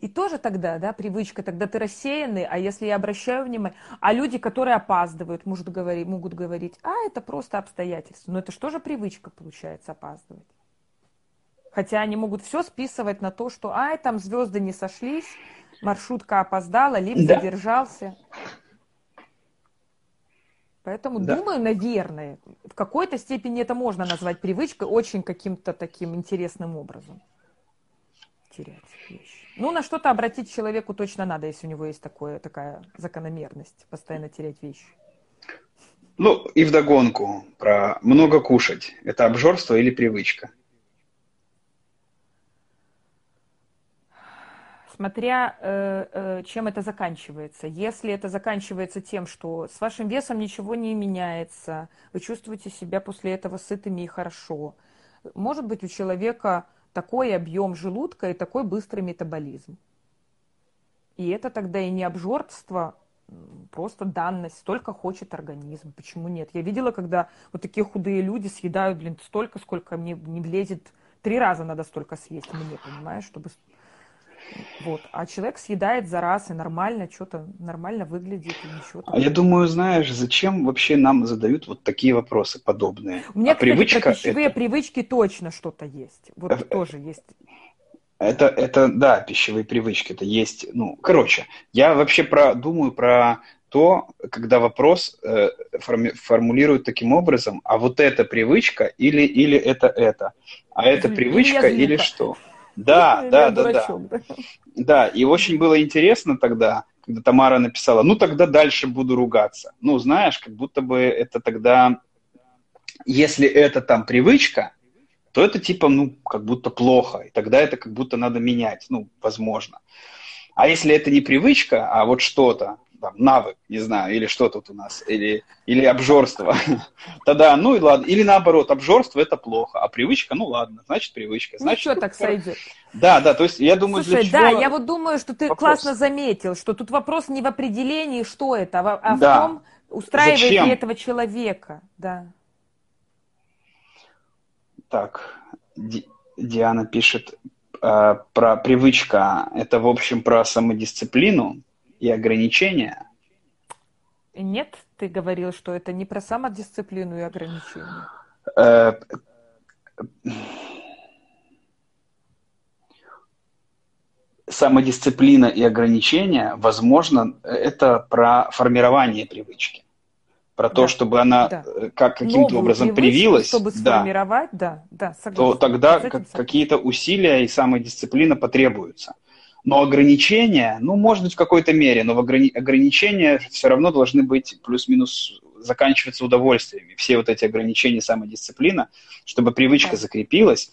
И тоже тогда, да, привычка, тогда ты рассеянный, а если я обращаю внимание, а люди, которые опаздывают, могут говорить, могут говорить, а это просто обстоятельства. Но это что же привычка получается опаздывать? Хотя они могут все списывать на то, что, ай, там звезды не сошлись, маршрутка опоздала, лифт да. задержался. Поэтому да. думаю, наверное, в какой-то степени это можно назвать привычкой очень каким-то таким интересным образом. Терять вещи. Ну, на что-то обратить человеку точно надо, если у него есть такое, такая закономерность, постоянно терять вещи. Ну, и вдогонку про много кушать. Это обжорство или привычка? Смотря э, э, чем это заканчивается. Если это заканчивается тем, что с вашим весом ничего не меняется, вы чувствуете себя после этого сытыми и хорошо. Может быть, у человека такой объем желудка и такой быстрый метаболизм. И это тогда и не обжорство, просто данность, столько хочет организм. Почему нет? Я видела, когда вот такие худые люди съедают, блин, столько, сколько мне не влезет. Три раза надо столько съесть мне, понимаешь, чтобы вот. А человек съедает за раз и нормально, что-то нормально выглядит и ничего. А я думаю, знаешь, зачем вообще нам задают вот такие вопросы подобные? У меня, а кстати, привычка пищевые это... привычки точно что-то есть. Вот это, тоже есть. Это, это, да, пищевые привычки, это есть, ну, короче, я вообще про, думаю про то, когда вопрос э, форми, формулируют таким образом, а вот эта привычка или, или это это, а это привычка или что? Да, да, да, да. Да, и очень было интересно тогда, когда Тамара написала, ну тогда дальше буду ругаться. Ну, знаешь, как будто бы это тогда, если это там привычка, то это типа, ну, как будто плохо, и тогда это как будто надо менять, ну, возможно. А если это не привычка, а вот что-то, там, навык, не знаю, или что тут у нас, или, или обжорство, тогда, ну и ладно. Или наоборот, обжорство это плохо, а привычка, ну ладно, значит привычка. Ну значит, ну что так сойдет? Да, да, то есть я думаю, Слушай, для чего... да, я вот думаю, что ты вопрос. классно заметил, что тут вопрос не в определении, что это, а, а да. в том, устраивает Зачем? ли этого человека, да. Так, Ди- Диана пишет э, про привычка, это в общем про самодисциплину, и ограничения? Нет, ты говорил, что это не про самодисциплину и ограничения. Э, самодисциплина и ограничения, возможно, это про формирование привычки. Про да, то, чтобы она да. Э, как, каким-то образом привилась. Чтобы сформировать, да, да, да согласна. То тогда как, какие-то усилия и самодисциплина потребуются. Но ограничения, ну, может быть, в какой-то мере, но ограни- ограничения все равно должны быть плюс-минус заканчиваться удовольствиями. Все вот эти ограничения самодисциплина, чтобы привычка закрепилась.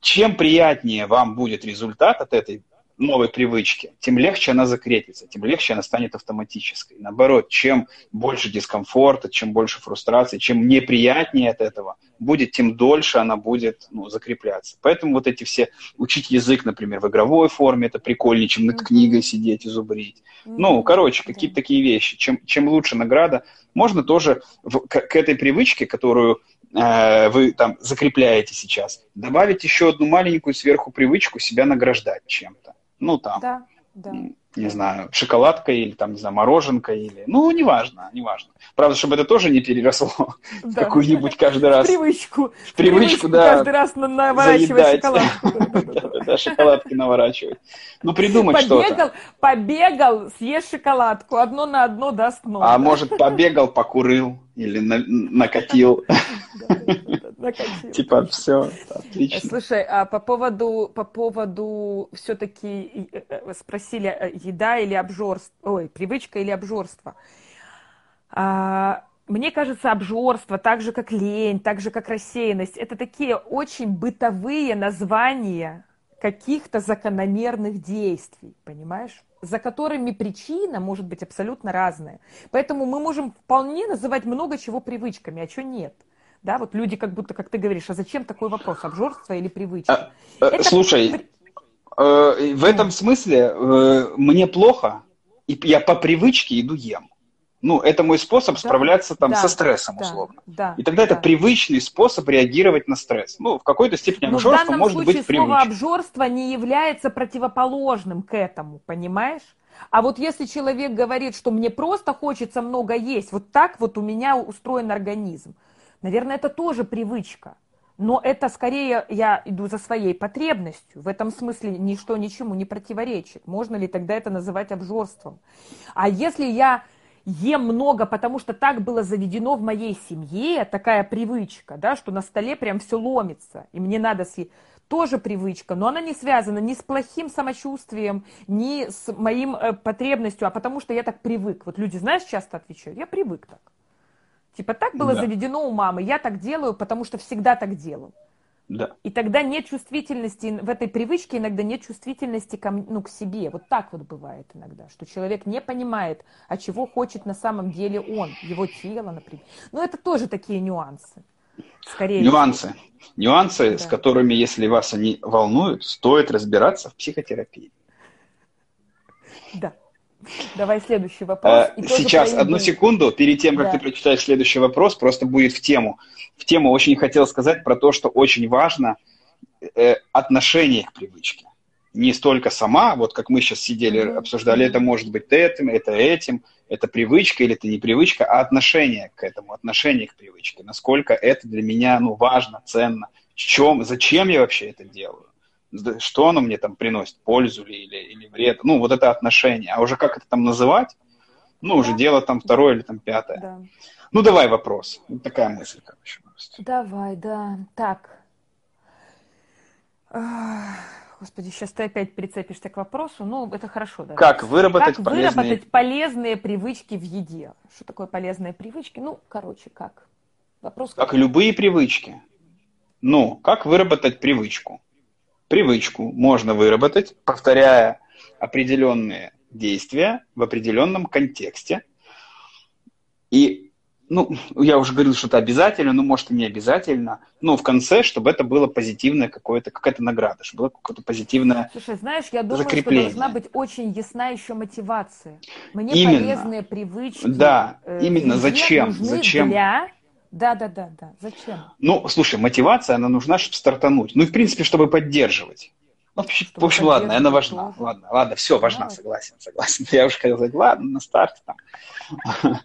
Чем приятнее вам будет результат от этой новой привычки, тем легче она закрепится, тем легче она станет автоматической. Наоборот, чем больше дискомфорта, чем больше фрустрации, чем неприятнее от этого будет, тем дольше она будет ну, закрепляться. Поэтому вот эти все, учить язык, например, в игровой форме, это прикольнее, чем над книгой сидеть и зубрить. Ну, короче, какие-то такие вещи. Чем, чем лучше награда, можно тоже в, к, к этой привычке, которую э, вы там закрепляете сейчас, добавить еще одну маленькую сверху привычку себя награждать чем-то. Ну, там. Да, да. Не знаю, шоколадкой или там, не знаю, мороженкой или, ну, неважно, неважно. Правда, чтобы это тоже не переросло в какую-нибудь каждый раз. В привычку. В привычку, да. Каждый раз наворачивать шоколадку. Да, шоколадки наворачивать. Ну, придумать что-то. Побегал, съешь шоколадку, одно на одно даст ноль. А может, побегал, покурил или накатил. Типа, все, отлично. Слушай, а по поводу, по поводу все-таки э, э, спросили, э, еда или обжорство, ой, привычка или обжорство. А, мне кажется, обжорство, так же как лень, так же как рассеянность, это такие очень бытовые названия каких-то закономерных действий, понимаешь? за которыми причина может быть абсолютно разная. Поэтому мы можем вполне называть много чего привычками, а что нет. Да, вот люди как будто, как ты говоришь, а зачем такой вопрос, обжорство или привычка? А, Это... Слушай, э, в этом смысле э, мне плохо, и я по привычке иду ем. Ну, это мой способ да, справляться там да, со стрессом, да, условно. Да, и тогда да. это привычный способ реагировать на стресс. Ну, в какой-то степени обжорство может быть привычным. слово обжорство не является противоположным к этому, понимаешь? А вот если человек говорит, что мне просто хочется много есть, вот так вот у меня устроен организм, наверное, это тоже привычка. Но это скорее я иду за своей потребностью. В этом смысле ничто ничему не противоречит. Можно ли тогда это называть обжорством? А если я ем много, потому что так было заведено в моей семье, такая привычка, да, что на столе прям все ломится, и мне надо съесть. Тоже привычка, но она не связана ни с плохим самочувствием, ни с моим э, потребностью, а потому что я так привык. Вот люди, знаешь, часто отвечают, я привык так. Типа так было да. заведено у мамы, я так делаю, потому что всегда так делал. Да. И тогда нет чувствительности, в этой привычке иногда нет чувствительности к, ну, к себе. Вот так вот бывает иногда, что человек не понимает, а чего хочет на самом деле он, его тело, например. Но это тоже такие нюансы. Скорее нюансы. Всего. Нюансы, да. с которыми, если вас они волнуют, стоит разбираться в психотерапии. Да. Давай следующий вопрос. Э, сейчас, одну секунду, перед тем, как да. ты прочитаешь следующий вопрос, просто будет в тему. В тему очень хотел сказать про то, что очень важно э, отношение к привычке. Не столько сама, вот как мы сейчас сидели, mm-hmm. обсуждали, это может быть этим, это этим, это привычка или это не привычка, а отношение к этому, отношение к привычке. Насколько это для меня ну, важно, ценно, в чем, зачем я вообще это делаю что оно мне там приносит, пользу ли или, или вред. Ну, вот это отношение. А уже как это там называть, ну, уже дело там второе или там пятое. Да. Ну, давай вопрос. Вот такая мысль, короче. Давай, да. Так. Господи, сейчас ты опять прицепишься к вопросу. Ну, это хорошо, да. Как выработать как полезные... выработать полезные привычки в еде? Что такое полезные привычки? Ну, короче, как? Вопрос. Как, как любые привычки. Ну, как выработать привычку? Привычку можно выработать, повторяя определенные действия в определенном контексте. И, ну, я уже говорил, что это обязательно, ну, может, и не обязательно, но в конце, чтобы это было позитивное какое-то, какая-то награда, чтобы было какое-то позитивное Слушай, знаешь, я думаю, что должна быть очень ясна еще мотивация. Мне именно. полезные привычки. Да, э, именно. Зачем? Зачем? Для да, да, да, да. Зачем? Ну, слушай, мотивация, она нужна, чтобы стартануть. Ну и, в принципе, чтобы поддерживать. Ну, чтобы в общем, ладно, она важна. Тоже. Ладно, ладно, все, важна, Давай. согласен, согласен. Я уже хотел сказать, ладно, на старте там.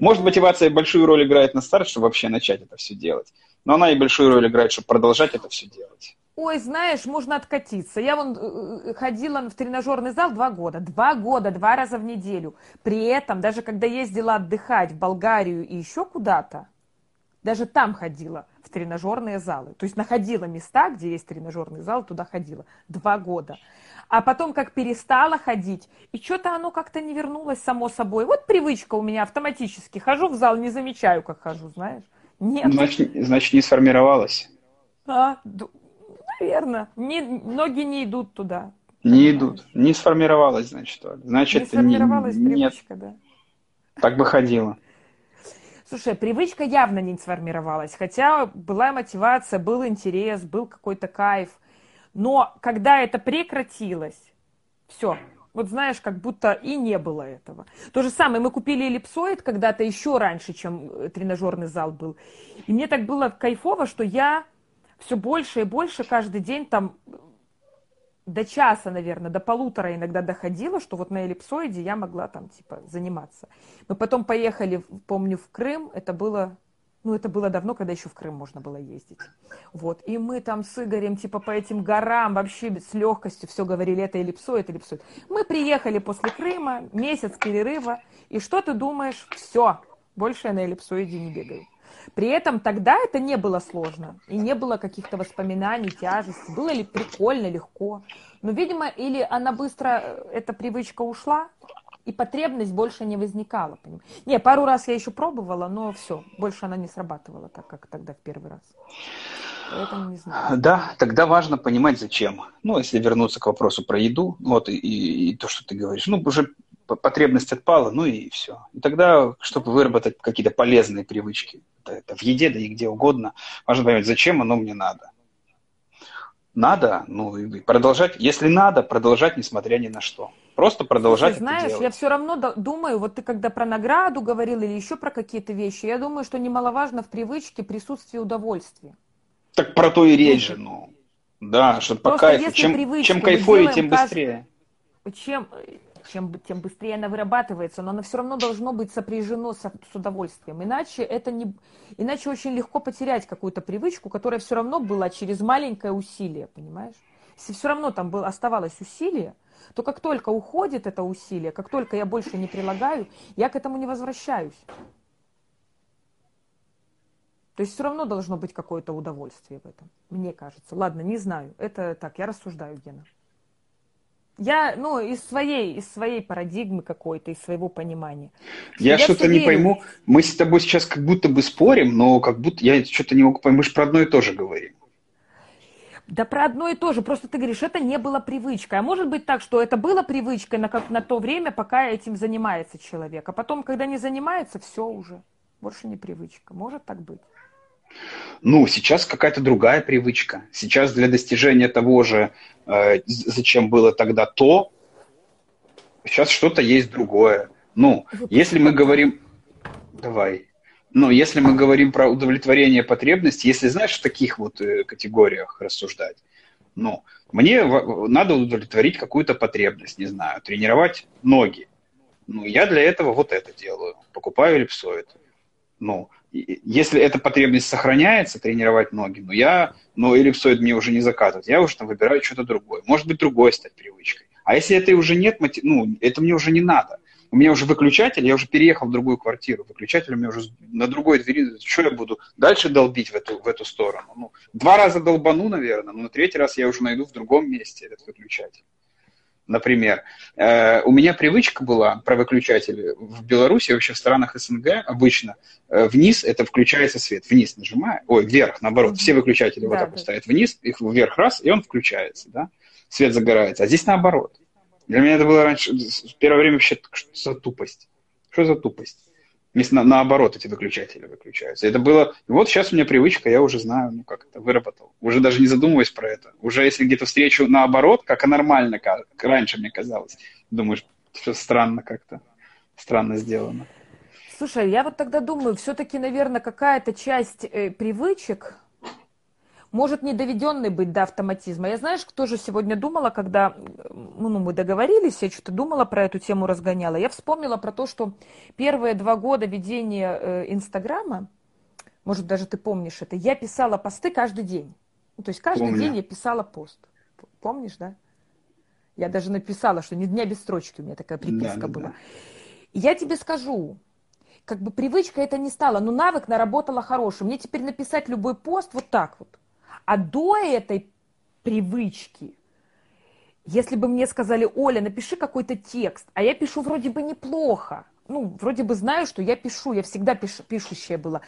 Может, мотивация большую роль играет на старте, чтобы вообще начать это все делать. Но она и большую роль играет, чтобы продолжать это все делать. Ой, знаешь, можно откатиться. Я вон э, э, ходила в тренажерный зал два года. Два года, два раза в неделю. При этом, даже когда ездила отдыхать в Болгарию и еще куда-то, даже там ходила в тренажерные залы. То есть находила места, где есть тренажерный зал, туда ходила. Два года. А потом, как перестала ходить, и что-то оно как-то не вернулось само собой. Вот привычка у меня автоматически. Хожу в зал, не замечаю, как хожу, знаешь. Нет. Значит, значит не сформировалась. А, наверное. Не, ноги не идут туда. Не идут. Не сформировалась, значит. Значит, не сформировалась не, привычка, нет. да. Так бы ходила. Слушай, привычка явно не сформировалась, хотя была мотивация, был интерес, был какой-то кайф. Но когда это прекратилось, все, вот знаешь, как будто и не было этого. То же самое, мы купили эллипсоид когда-то еще раньше, чем э, тренажерный зал был. И мне так было кайфово, что я все больше и больше каждый день там до часа, наверное, до полутора иногда доходило, что вот на эллипсоиде я могла там, типа, заниматься. Мы потом поехали, помню, в Крым, это было ну, это было давно, когда еще в Крым можно было ездить. Вот. И мы там с Игорем, типа, по этим горам вообще с легкостью все говорили, это эллипсоид, эллипсоид. Мы приехали после Крыма, месяц перерыва, и что ты думаешь? Все, больше я на эллипсоиде не бегаю. При этом тогда это не было сложно, и не было каких-то воспоминаний, тяжести. Было ли прикольно, легко. Но, видимо, или она быстро, э, эта привычка ушла, и потребность больше не возникала. Не, пару раз я еще пробовала, но все, больше она не срабатывала так, как тогда в первый раз. Поэтому не знаю. Да, тогда важно понимать, зачем. Ну, если вернуться к вопросу про еду, вот, и, и, и то, что ты говоришь, ну, уже потребность отпала, ну и все. И тогда, чтобы выработать какие-то полезные привычки, это, это в еде, да и где угодно, важно понимать, зачем оно мне надо. Надо, ну, и продолжать, если надо, продолжать, несмотря ни на что. Просто продолжать Слушай, знаешь, делать. я все равно думаю, вот ты когда про награду говорил или еще про какие-то вещи, я думаю, что немаловажно в привычке присутствие удовольствия. Так про то и речь же, ну. Да, чтобы по кайфу. Чем, чем кайфовее, тем быстрее. Чем, чем, тем быстрее она вырабатывается, но оно все равно должно быть сопряжено с, с удовольствием. Иначе, это не, иначе очень легко потерять какую-то привычку, которая все равно была через маленькое усилие, понимаешь? Если все равно там было, оставалось усилие, то как только уходит это усилие, как только я больше не прилагаю, я к этому не возвращаюсь. То есть все равно должно быть какое-то удовольствие в этом, мне кажется. Ладно, не знаю. Это так, я рассуждаю, Гена. Я, ну, из своей, из своей парадигмы какой-то, из своего понимания. Я, я что-то не пойму. Мы с тобой сейчас как будто бы спорим, но как будто я что-то не могу поймать. Мы же про одно и то же говорим. Да про одно и то же. Просто ты говоришь, это не было привычкой. А может быть так, что это было привычкой на, как, на то время, пока этим занимается человек. А потом, когда не занимается, все уже. Больше не привычка. Может так быть? Ну, сейчас какая-то другая привычка. Сейчас для достижения того же, э, зачем было тогда то, сейчас что-то есть другое. Ну, если мы говорим... Давай. Но если мы говорим про удовлетворение потребностей, если знаешь в таких вот э, категориях рассуждать, ну, мне надо удовлетворить какую-то потребность, не знаю, тренировать ноги. Ну, я для этого вот это делаю. Покупаю эллипсоид. Ну, если эта потребность сохраняется, тренировать ноги, ну, я, ну, эллипсоид мне уже не закатывать, я уже там выбираю что-то другое. Может быть, другое стать привычкой. А если это уже нет, ну, это мне уже не надо у меня уже выключатель, я уже переехал в другую квартиру, выключатель у меня уже на другой двери, что я буду дальше долбить в эту, в эту сторону? Ну, два раза долбану, наверное, но на третий раз я уже найду в другом месте этот выключатель. Например, э, у меня привычка была про выключатели в Беларуси, вообще в странах СНГ обычно э, вниз это включается свет, вниз нажимаю, ой, вверх, наоборот, все выключатели да, вот так да. стоят вниз, их вверх раз, и он включается, да, свет загорается, а здесь наоборот. Для меня это было раньше, в первое время вообще, что за тупость? Что за тупость? На, наоборот эти выключатели выключаются. Это было... Вот сейчас у меня привычка, я уже знаю, ну как это, выработал. Уже даже не задумываясь про это. Уже если где-то встречу наоборот, как нормально, как раньше мне казалось, думаешь, что странно как-то, странно сделано. Слушай, я вот тогда думаю, все-таки, наверное, какая-то часть э, привычек, может не доведенный быть до автоматизма. Я знаешь, кто же сегодня думала, когда ну, мы договорились, я что-то думала про эту тему, разгоняла. Я вспомнила про то, что первые два года ведения э, Инстаграма, может, даже ты помнишь это, я писала посты каждый день. Ну, то есть каждый Помню. день я писала пост. Помнишь, да? Я даже написала, что ни дня без строчки у меня такая приписка да, была. Да. Я тебе скажу, как бы привычка это не стала, но навык наработала хороший. Мне теперь написать любой пост вот так вот. А до этой привычки, если бы мне сказали, Оля, напиши какой-то текст, а я пишу вроде бы неплохо, ну, вроде бы знаю, что я пишу, я всегда пиш, пишущая была.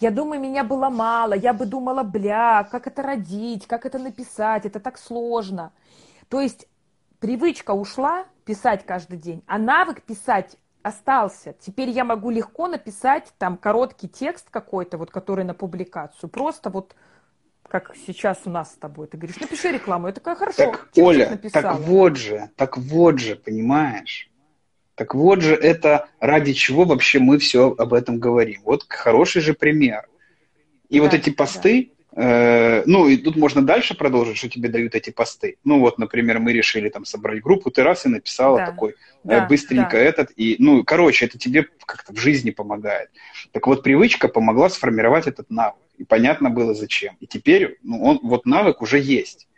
Я думаю, меня было мало, я бы думала, бля, как это родить, как это написать, это так сложно. То есть привычка ушла писать каждый день, а навык писать остался. Теперь я могу легко написать там короткий текст какой-то, вот который на публикацию, просто вот как сейчас у нас с тобой. Ты говоришь, напиши рекламу. Я такая, хорошо. Так, Оля, так вот же, так вот же, понимаешь? Так вот же это ради чего вообще мы все об этом говорим. Вот хороший же пример. И да, вот эти посты, да. Э, ну, и тут можно дальше продолжить, что тебе дают эти посты. Ну, вот, например, мы решили там собрать группу, ты раз и написала да. такой э, да, быстренько да. этот. И, ну, короче, это тебе как-то в жизни помогает. Так вот, привычка помогла сформировать этот навык. И понятно было зачем. И теперь, ну, он, вот навык уже есть.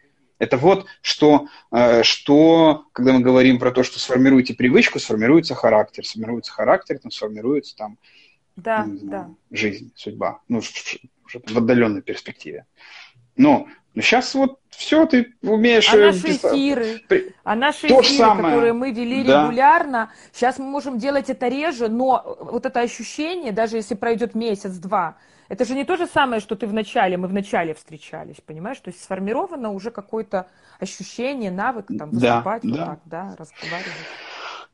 Это вот что, э, что, когда мы говорим про то, что сформируйте привычку, сформируется характер. Сформируется характер, там сформируется там да, знаю, да. жизнь, судьба. Ну, в отдаленной перспективе. Но, но сейчас вот все, ты умеешь... А наши эфиры, При... а наши То эфиры, самое. которые мы вели да. регулярно, сейчас мы можем делать это реже, но вот это ощущение, даже если пройдет месяц-два, это же не то же самое, что ты в начале, мы в начале встречались, понимаешь? То есть сформировано уже какое-то ощущение, навык там выступать, да, вот да. так, да, разговаривать.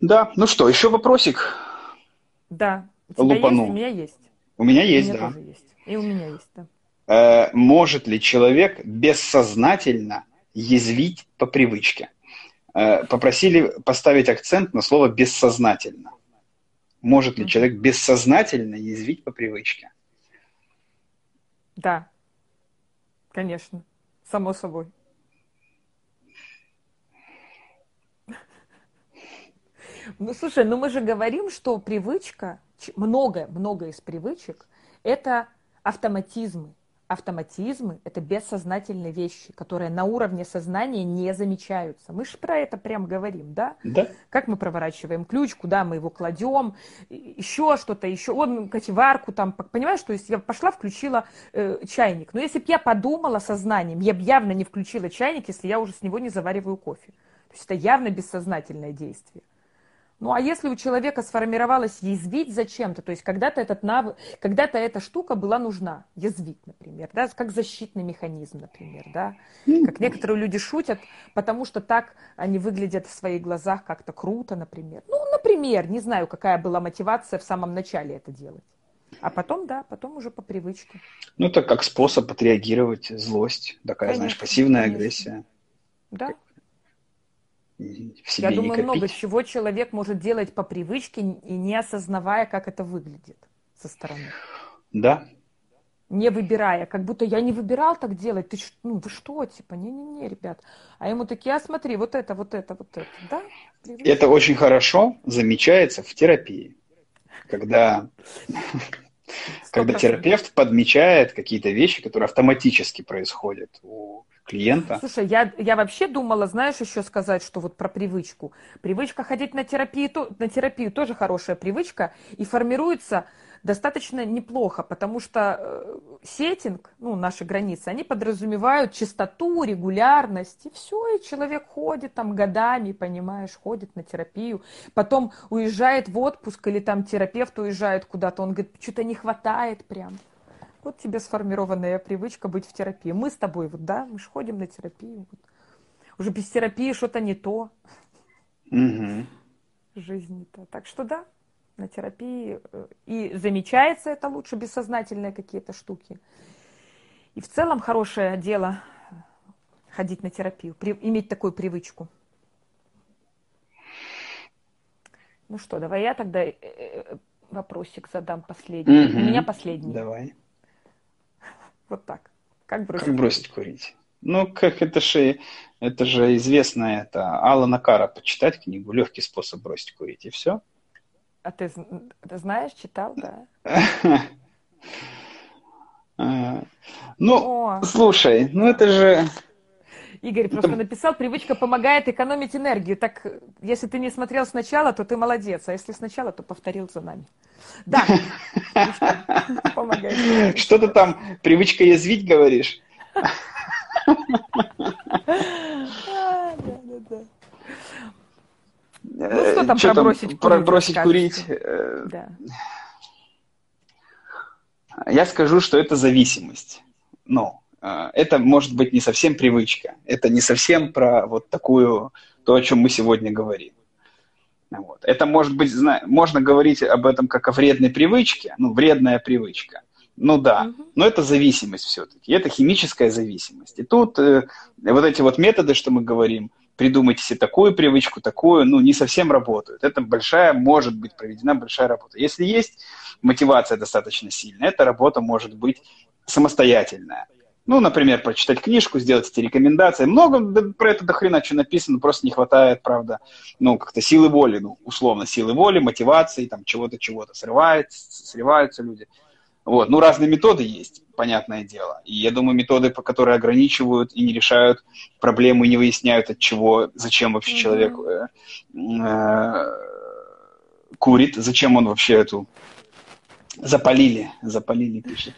Да, ну что, еще вопросик? Да. У тебя Лупану. есть? У меня есть. У меня есть, у меня да. Тоже есть. И у меня есть, да. Э, может ли человек бессознательно язвить по привычке? Э, попросили поставить акцент на слово бессознательно. Может ли человек бессознательно язвить по привычке? Да, конечно, само собой. Ну, слушай, ну мы же говорим, что привычка, много, много из привычек, это автоматизмы. Автоматизмы – это бессознательные вещи, которые на уровне сознания не замечаются. Мы же про это прям говорим, да? Да. Как мы проворачиваем ключ, куда мы его кладем, еще что-то, еще, вот кофеварку там, понимаешь? То есть я пошла, включила э, чайник. Но если бы я подумала сознанием, я бы явно не включила чайник, если я уже с него не завариваю кофе. То есть это явно бессознательное действие. Ну а если у человека сформировалось язвить зачем-то, то есть когда-то этот навык, когда-то эта штука была нужна, язвить, например, да, как защитный механизм, например, да, как некоторые люди шутят, потому что так они выглядят в своих глазах как-то круто, например. Ну, например, не знаю, какая была мотивация в самом начале это делать. А потом, да, потом уже по привычке. Ну, это как способ отреагировать злость, такая, конечно, знаешь, пассивная конечно. агрессия. Да, в себе Я думаю, много чего человек может делать по привычке и не осознавая, как это выглядит со стороны. Да. Не выбирая, как будто я не выбирал так делать. Ты ну вы что, типа, не-не-не, ребят. А ему такие, а смотри, вот это, вот это, вот это, да? Привычка. Это очень хорошо замечается в терапии, когда когда терапевт подмечает какие-то вещи, которые автоматически происходят у клиента. Слушай, я, я вообще думала, знаешь, еще сказать, что вот про привычку. Привычка ходить на терапию, то, на терапию тоже хорошая привычка и формируется достаточно неплохо, потому что э, сеттинг, ну, наши границы, они подразумевают чистоту, регулярность, и все, и человек ходит там годами, понимаешь, ходит на терапию, потом уезжает в отпуск, или там терапевт уезжает куда-то, он говорит, что-то не хватает прям. Вот тебе сформированная привычка быть в терапии. Мы с тобой, вот, да, мы же ходим на терапию. Вот. Уже без терапии что-то не то. Угу. Жизнь не то. Так что да, на терапии. Э, и замечается это лучше, бессознательные какие-то штуки. И в целом хорошее дело ходить на терапию, при, иметь такую привычку. Ну что, давай я тогда э, э, вопросик задам последний. Угу. У меня последний. Давай. Вот так. Как бросить, как бросить курить? Ну, как это же, это же известно, это Алана Кара, почитать книгу «Легкий способ бросить курить», и все. А ты, ты знаешь, читал, да? А, ну, слушай, ну это же... Игорь просто написал, привычка помогает экономить энергию. Так, если ты не смотрел сначала, то ты молодец. А если сначала, то повторил за нами. Да, помогает. Что ты там, привычка язвить, говоришь? Ну, что там что про бросить курить? Про бросить курить. Да. Я скажу, что это зависимость. Но а, это может быть не совсем привычка. Это не совсем про вот такую, то, о чем мы сегодня говорим. Вот. Это может быть, можно говорить об этом как о вредной привычке, ну, вредная привычка. Ну да, но это зависимость все-таки, это химическая зависимость. И тут э, вот эти вот методы, что мы говорим, придумайте себе такую привычку, такую, ну, не совсем работают. Это большая, может быть проведена большая работа. Если есть мотивация достаточно сильная, эта работа может быть самостоятельная. Ну, например, прочитать книжку, сделать эти рекомендации. Много про это до хрена что написано, просто не хватает, правда, ну, как-то силы воли, ну, условно, силы воли, мотивации, там, чего-то, чего-то. Срывается, срываются люди. Вот. Ну, разные методы есть, понятное дело. И я думаю, методы, по которые ограничивают и не решают проблему, и не выясняют, от чего, зачем вообще mm-hmm. человек э, э, курит, зачем он вообще эту... Запалили, запалили, пишет.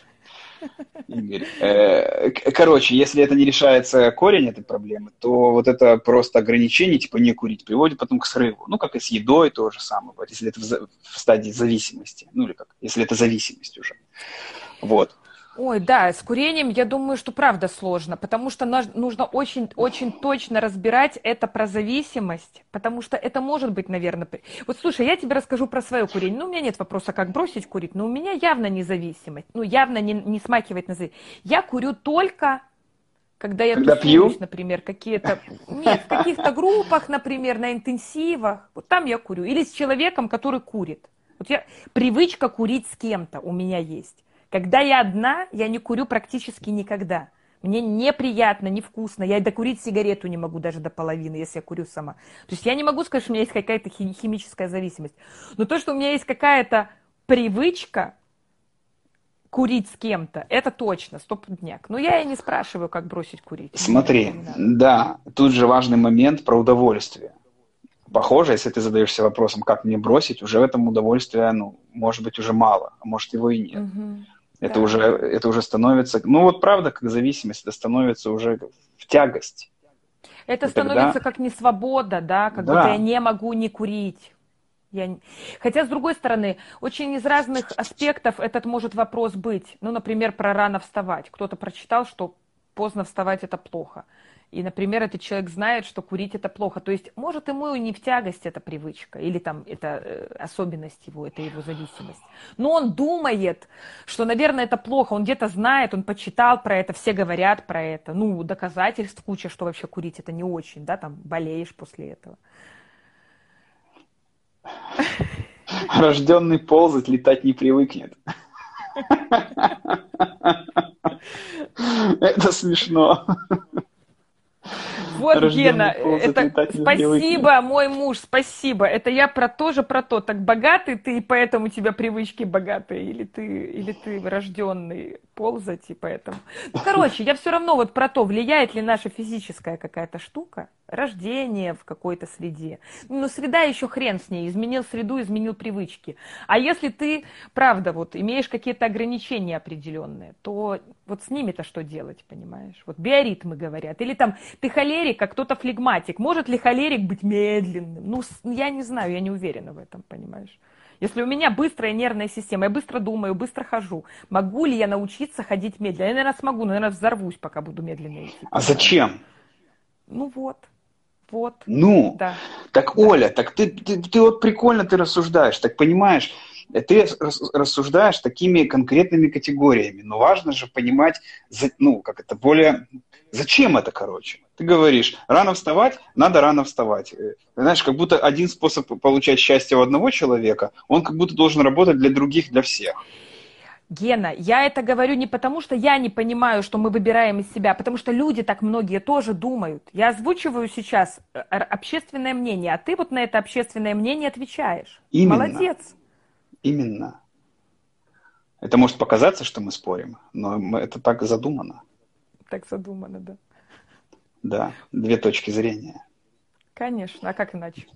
Игорь. Э, короче, если это не решается корень этой проблемы, то вот это просто ограничение, типа не курить, приводит потом к срыву. Ну, как и с едой то же самое, если это в стадии зависимости. Ну, или как, если это зависимость уже. Вот. Ой, да, с курением, я думаю, что правда сложно, потому что нужно очень-очень точно разбирать это про зависимость, потому что это может быть, наверное... Вот слушай, я тебе расскажу про свое курение. Ну, у меня нет вопроса, как бросить курить, но у меня явно независимость, ну, явно не, не смакивать на зависимость. Я курю только когда я когда тусуюсь, пью? например, какие-то... Нет, в каких-то группах, например, на интенсивах. Вот там я курю. Или с человеком, который курит. Вот я... Привычка курить с кем-то у меня есть. Когда я одна, я не курю практически никогда. Мне неприятно, невкусно. Я и докурить сигарету не могу даже до половины, если я курю сама. То есть я не могу сказать, что у меня есть какая-то химическая зависимость. Но то, что у меня есть какая-то привычка курить с кем-то, это точно, стопудняк. Но я и не спрашиваю, как бросить курить. Смотри, да, тут же важный момент про удовольствие. Похоже, если ты задаешься вопросом, как мне бросить, уже в этом удовольствия, ну, может быть, уже мало, а может его и нет. Угу. Это, да. уже, это уже становится, ну вот правда, как зависимость, это становится уже в тягость. Это и становится тогда... как не свобода, да, как да. будто я не могу не курить. Я... Хотя, с другой стороны, очень из разных аспектов этот может вопрос быть. Ну, например, про рано вставать. Кто-то прочитал, что поздно вставать это плохо. И, например, этот человек знает, что курить это плохо. То есть, может, ему и не в тягость эта привычка, или там это э, особенность его, это его зависимость. Но он думает, что, наверное, это плохо. Он где-то знает, он почитал про это, все говорят про это. Ну, доказательств куча, что вообще курить это не очень, да, там болеешь после этого. Рожденный ползать, летать не привыкнет. Это смешно. Вот, Гена, это спасибо, мой муж, спасибо. Это я про тоже про то. Так богатый ты, и поэтому у тебя привычки богатые, или ты, или ты рожденный ползать, и поэтому. Ну, короче, я все равно вот про то, влияет ли наша физическая какая-то штука, рождение в какой-то среде. Ну, среда еще хрен с ней, изменил среду, изменил привычки. А если ты, правда, вот имеешь какие-то ограничения определенные, то вот с ними-то что делать, понимаешь? Вот биоритмы говорят. Или там ты холерик, а кто-то флегматик. Может ли холерик быть медленным? Ну, я не знаю, я не уверена в этом, понимаешь? Если у меня быстрая нервная система, я быстро думаю, быстро хожу, могу ли я научиться ходить медленно? Я, наверное, смогу, но, наверное, взорвусь, пока буду медленно идти. А зачем? Ну вот. Вот. Ну, да. так, да. Оля, так ты, ты, ты вот прикольно ты рассуждаешь, так понимаешь, ты рассуждаешь такими конкретными категориями, но важно же понимать, ну, как это, более... Зачем это, короче? Ты говоришь, рано вставать, надо рано вставать. Э, знаешь, как будто один способ получать счастье у одного человека, он как будто должен работать для других, для всех. Гена, я это говорю не потому, что я не понимаю, что мы выбираем из себя, а потому что люди так многие тоже думают. Я озвучиваю сейчас э, общественное мнение, а ты вот на это общественное мнение отвечаешь. Именно. Молодец. Именно. Это может показаться, что мы спорим, но это так задумано. Так задумано, да. Да, две точки зрения. Конечно, а как иначе?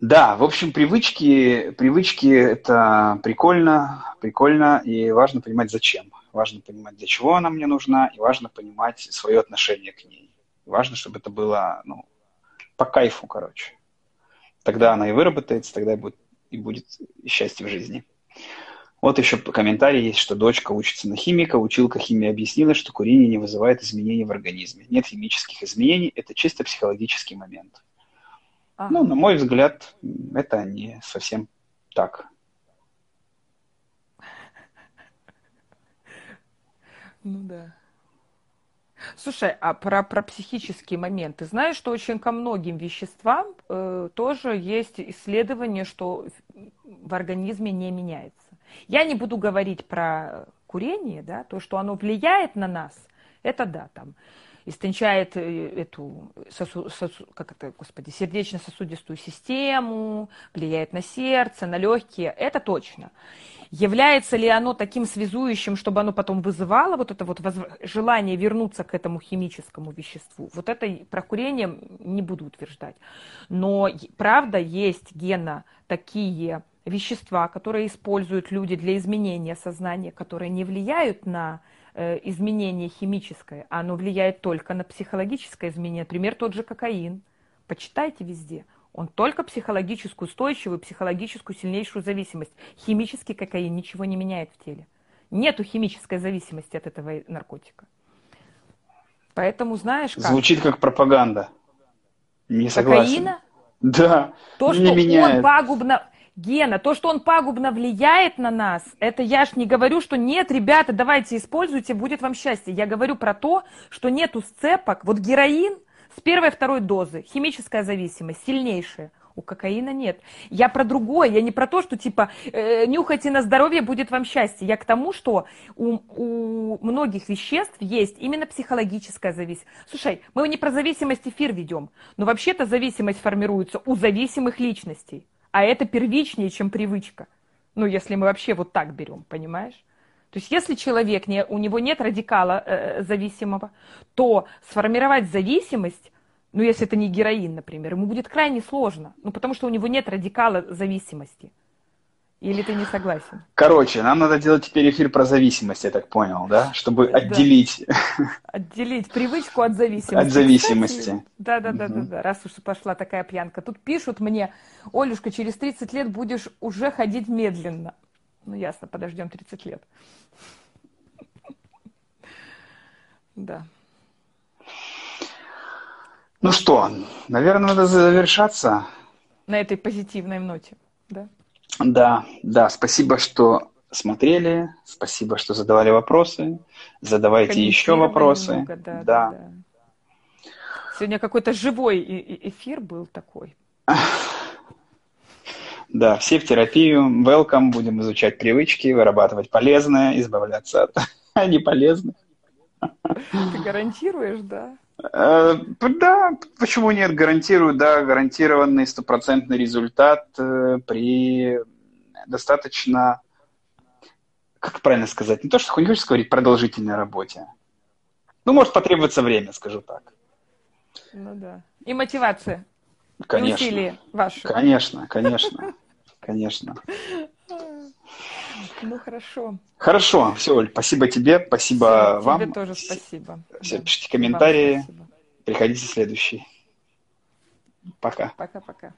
Да, в общем, привычки, привычки это прикольно, прикольно, и важно понимать, зачем. Важно понимать, для чего она мне нужна, и важно понимать свое отношение к ней. Важно, чтобы это было, ну, по кайфу, короче. Тогда она и выработается, тогда и будет, и будет счастье в жизни. Вот еще комментарий есть, что дочка учится на химика, училка химии объяснила, что курение не вызывает изменений в организме. Нет химических изменений, это чисто психологический момент. Ага. Ну, на мой взгляд, это не совсем так. Ну да. Слушай, а про, про психический момент. Ты знаешь, что очень ко многим веществам э, тоже есть исследование, что в организме не меняется. Я не буду говорить про курение, да, то, что оно влияет на нас, это да, там, истончает э, эту сосу, сосу, как это, господи, сердечно-сосудистую систему, влияет на сердце, на легкие, это точно. Является ли оно таким связующим, чтобы оно потом вызывало вот это вот воз... желание вернуться к этому химическому веществу? Вот это про курение не буду утверждать. Но правда есть гена такие вещества, которые используют люди для изменения сознания, которые не влияют на изменение химическое, оно влияет только на психологическое изменение. Например, тот же кокаин. Почитайте везде. Он только психологическую устойчивую, психологическую сильнейшую зависимость. Химический кокаин ничего не меняет в теле. Нету химической зависимости от этого наркотика. Поэтому знаешь как? Звучит как пропаганда. Не согласен. Кокаина? Да. То, не что меняет. он пагубно... Гена, то, что он пагубно влияет на нас, это я ж не говорю, что нет, ребята, давайте используйте, будет вам счастье. Я говорю про то, что нету сцепок. Вот героин с первой второй дозы, химическая зависимость, сильнейшая. У кокаина нет. Я про другое, я не про то, что типа э, нюхайте на здоровье, будет вам счастье. Я к тому, что у, у многих веществ есть именно психологическая зависимость. Слушай, мы не про зависимость эфир ведем, но вообще-то зависимость формируется у зависимых личностей. А это первичнее, чем привычка. Ну, если мы вообще вот так берем, понимаешь? То есть если человек, не, у него нет радикала э, зависимого, то сформировать зависимость, ну если это не героин, например, ему будет крайне сложно, ну потому что у него нет радикала зависимости. Или ты не согласен? Короче, нам надо делать теперь эфир про зависимость, я так понял, да? Чтобы да. отделить... Отделить привычку от зависимости. От зависимости. Да, да, да, да, да. Раз уж пошла такая пьянка. Тут пишут мне, Олюшка, через 30 лет будешь уже ходить медленно. Ну, ясно, подождем 30 лет. Да. Ну что, наверное, надо завершаться. На этой позитивной ноте, да? Да, да, спасибо, что смотрели, спасибо, что задавали вопросы. Задавайте еще вопросы. Много, да, да. Да, да. Сегодня какой-то живой эфир был такой. Да, все в терапию. Welcome. Будем изучать привычки, вырабатывать полезное, избавляться от неполезных. Ты гарантируешь, да? Э, да, почему нет? Гарантирую, да, гарантированный стопроцентный результат э, при достаточно, как правильно сказать, не то, что не хочешь говорить, продолжительной работе. Ну, может потребоваться время, скажу так. Ну да. И мотивация. Конечно. И усилия ваши. Конечно, конечно, конечно. Ну, хорошо. Хорошо. Все, Оль, спасибо тебе, спасибо Все, вам. Тебе тоже спасибо. Все, да. пишите комментарии. Приходите следующий. Пока. Пока-пока.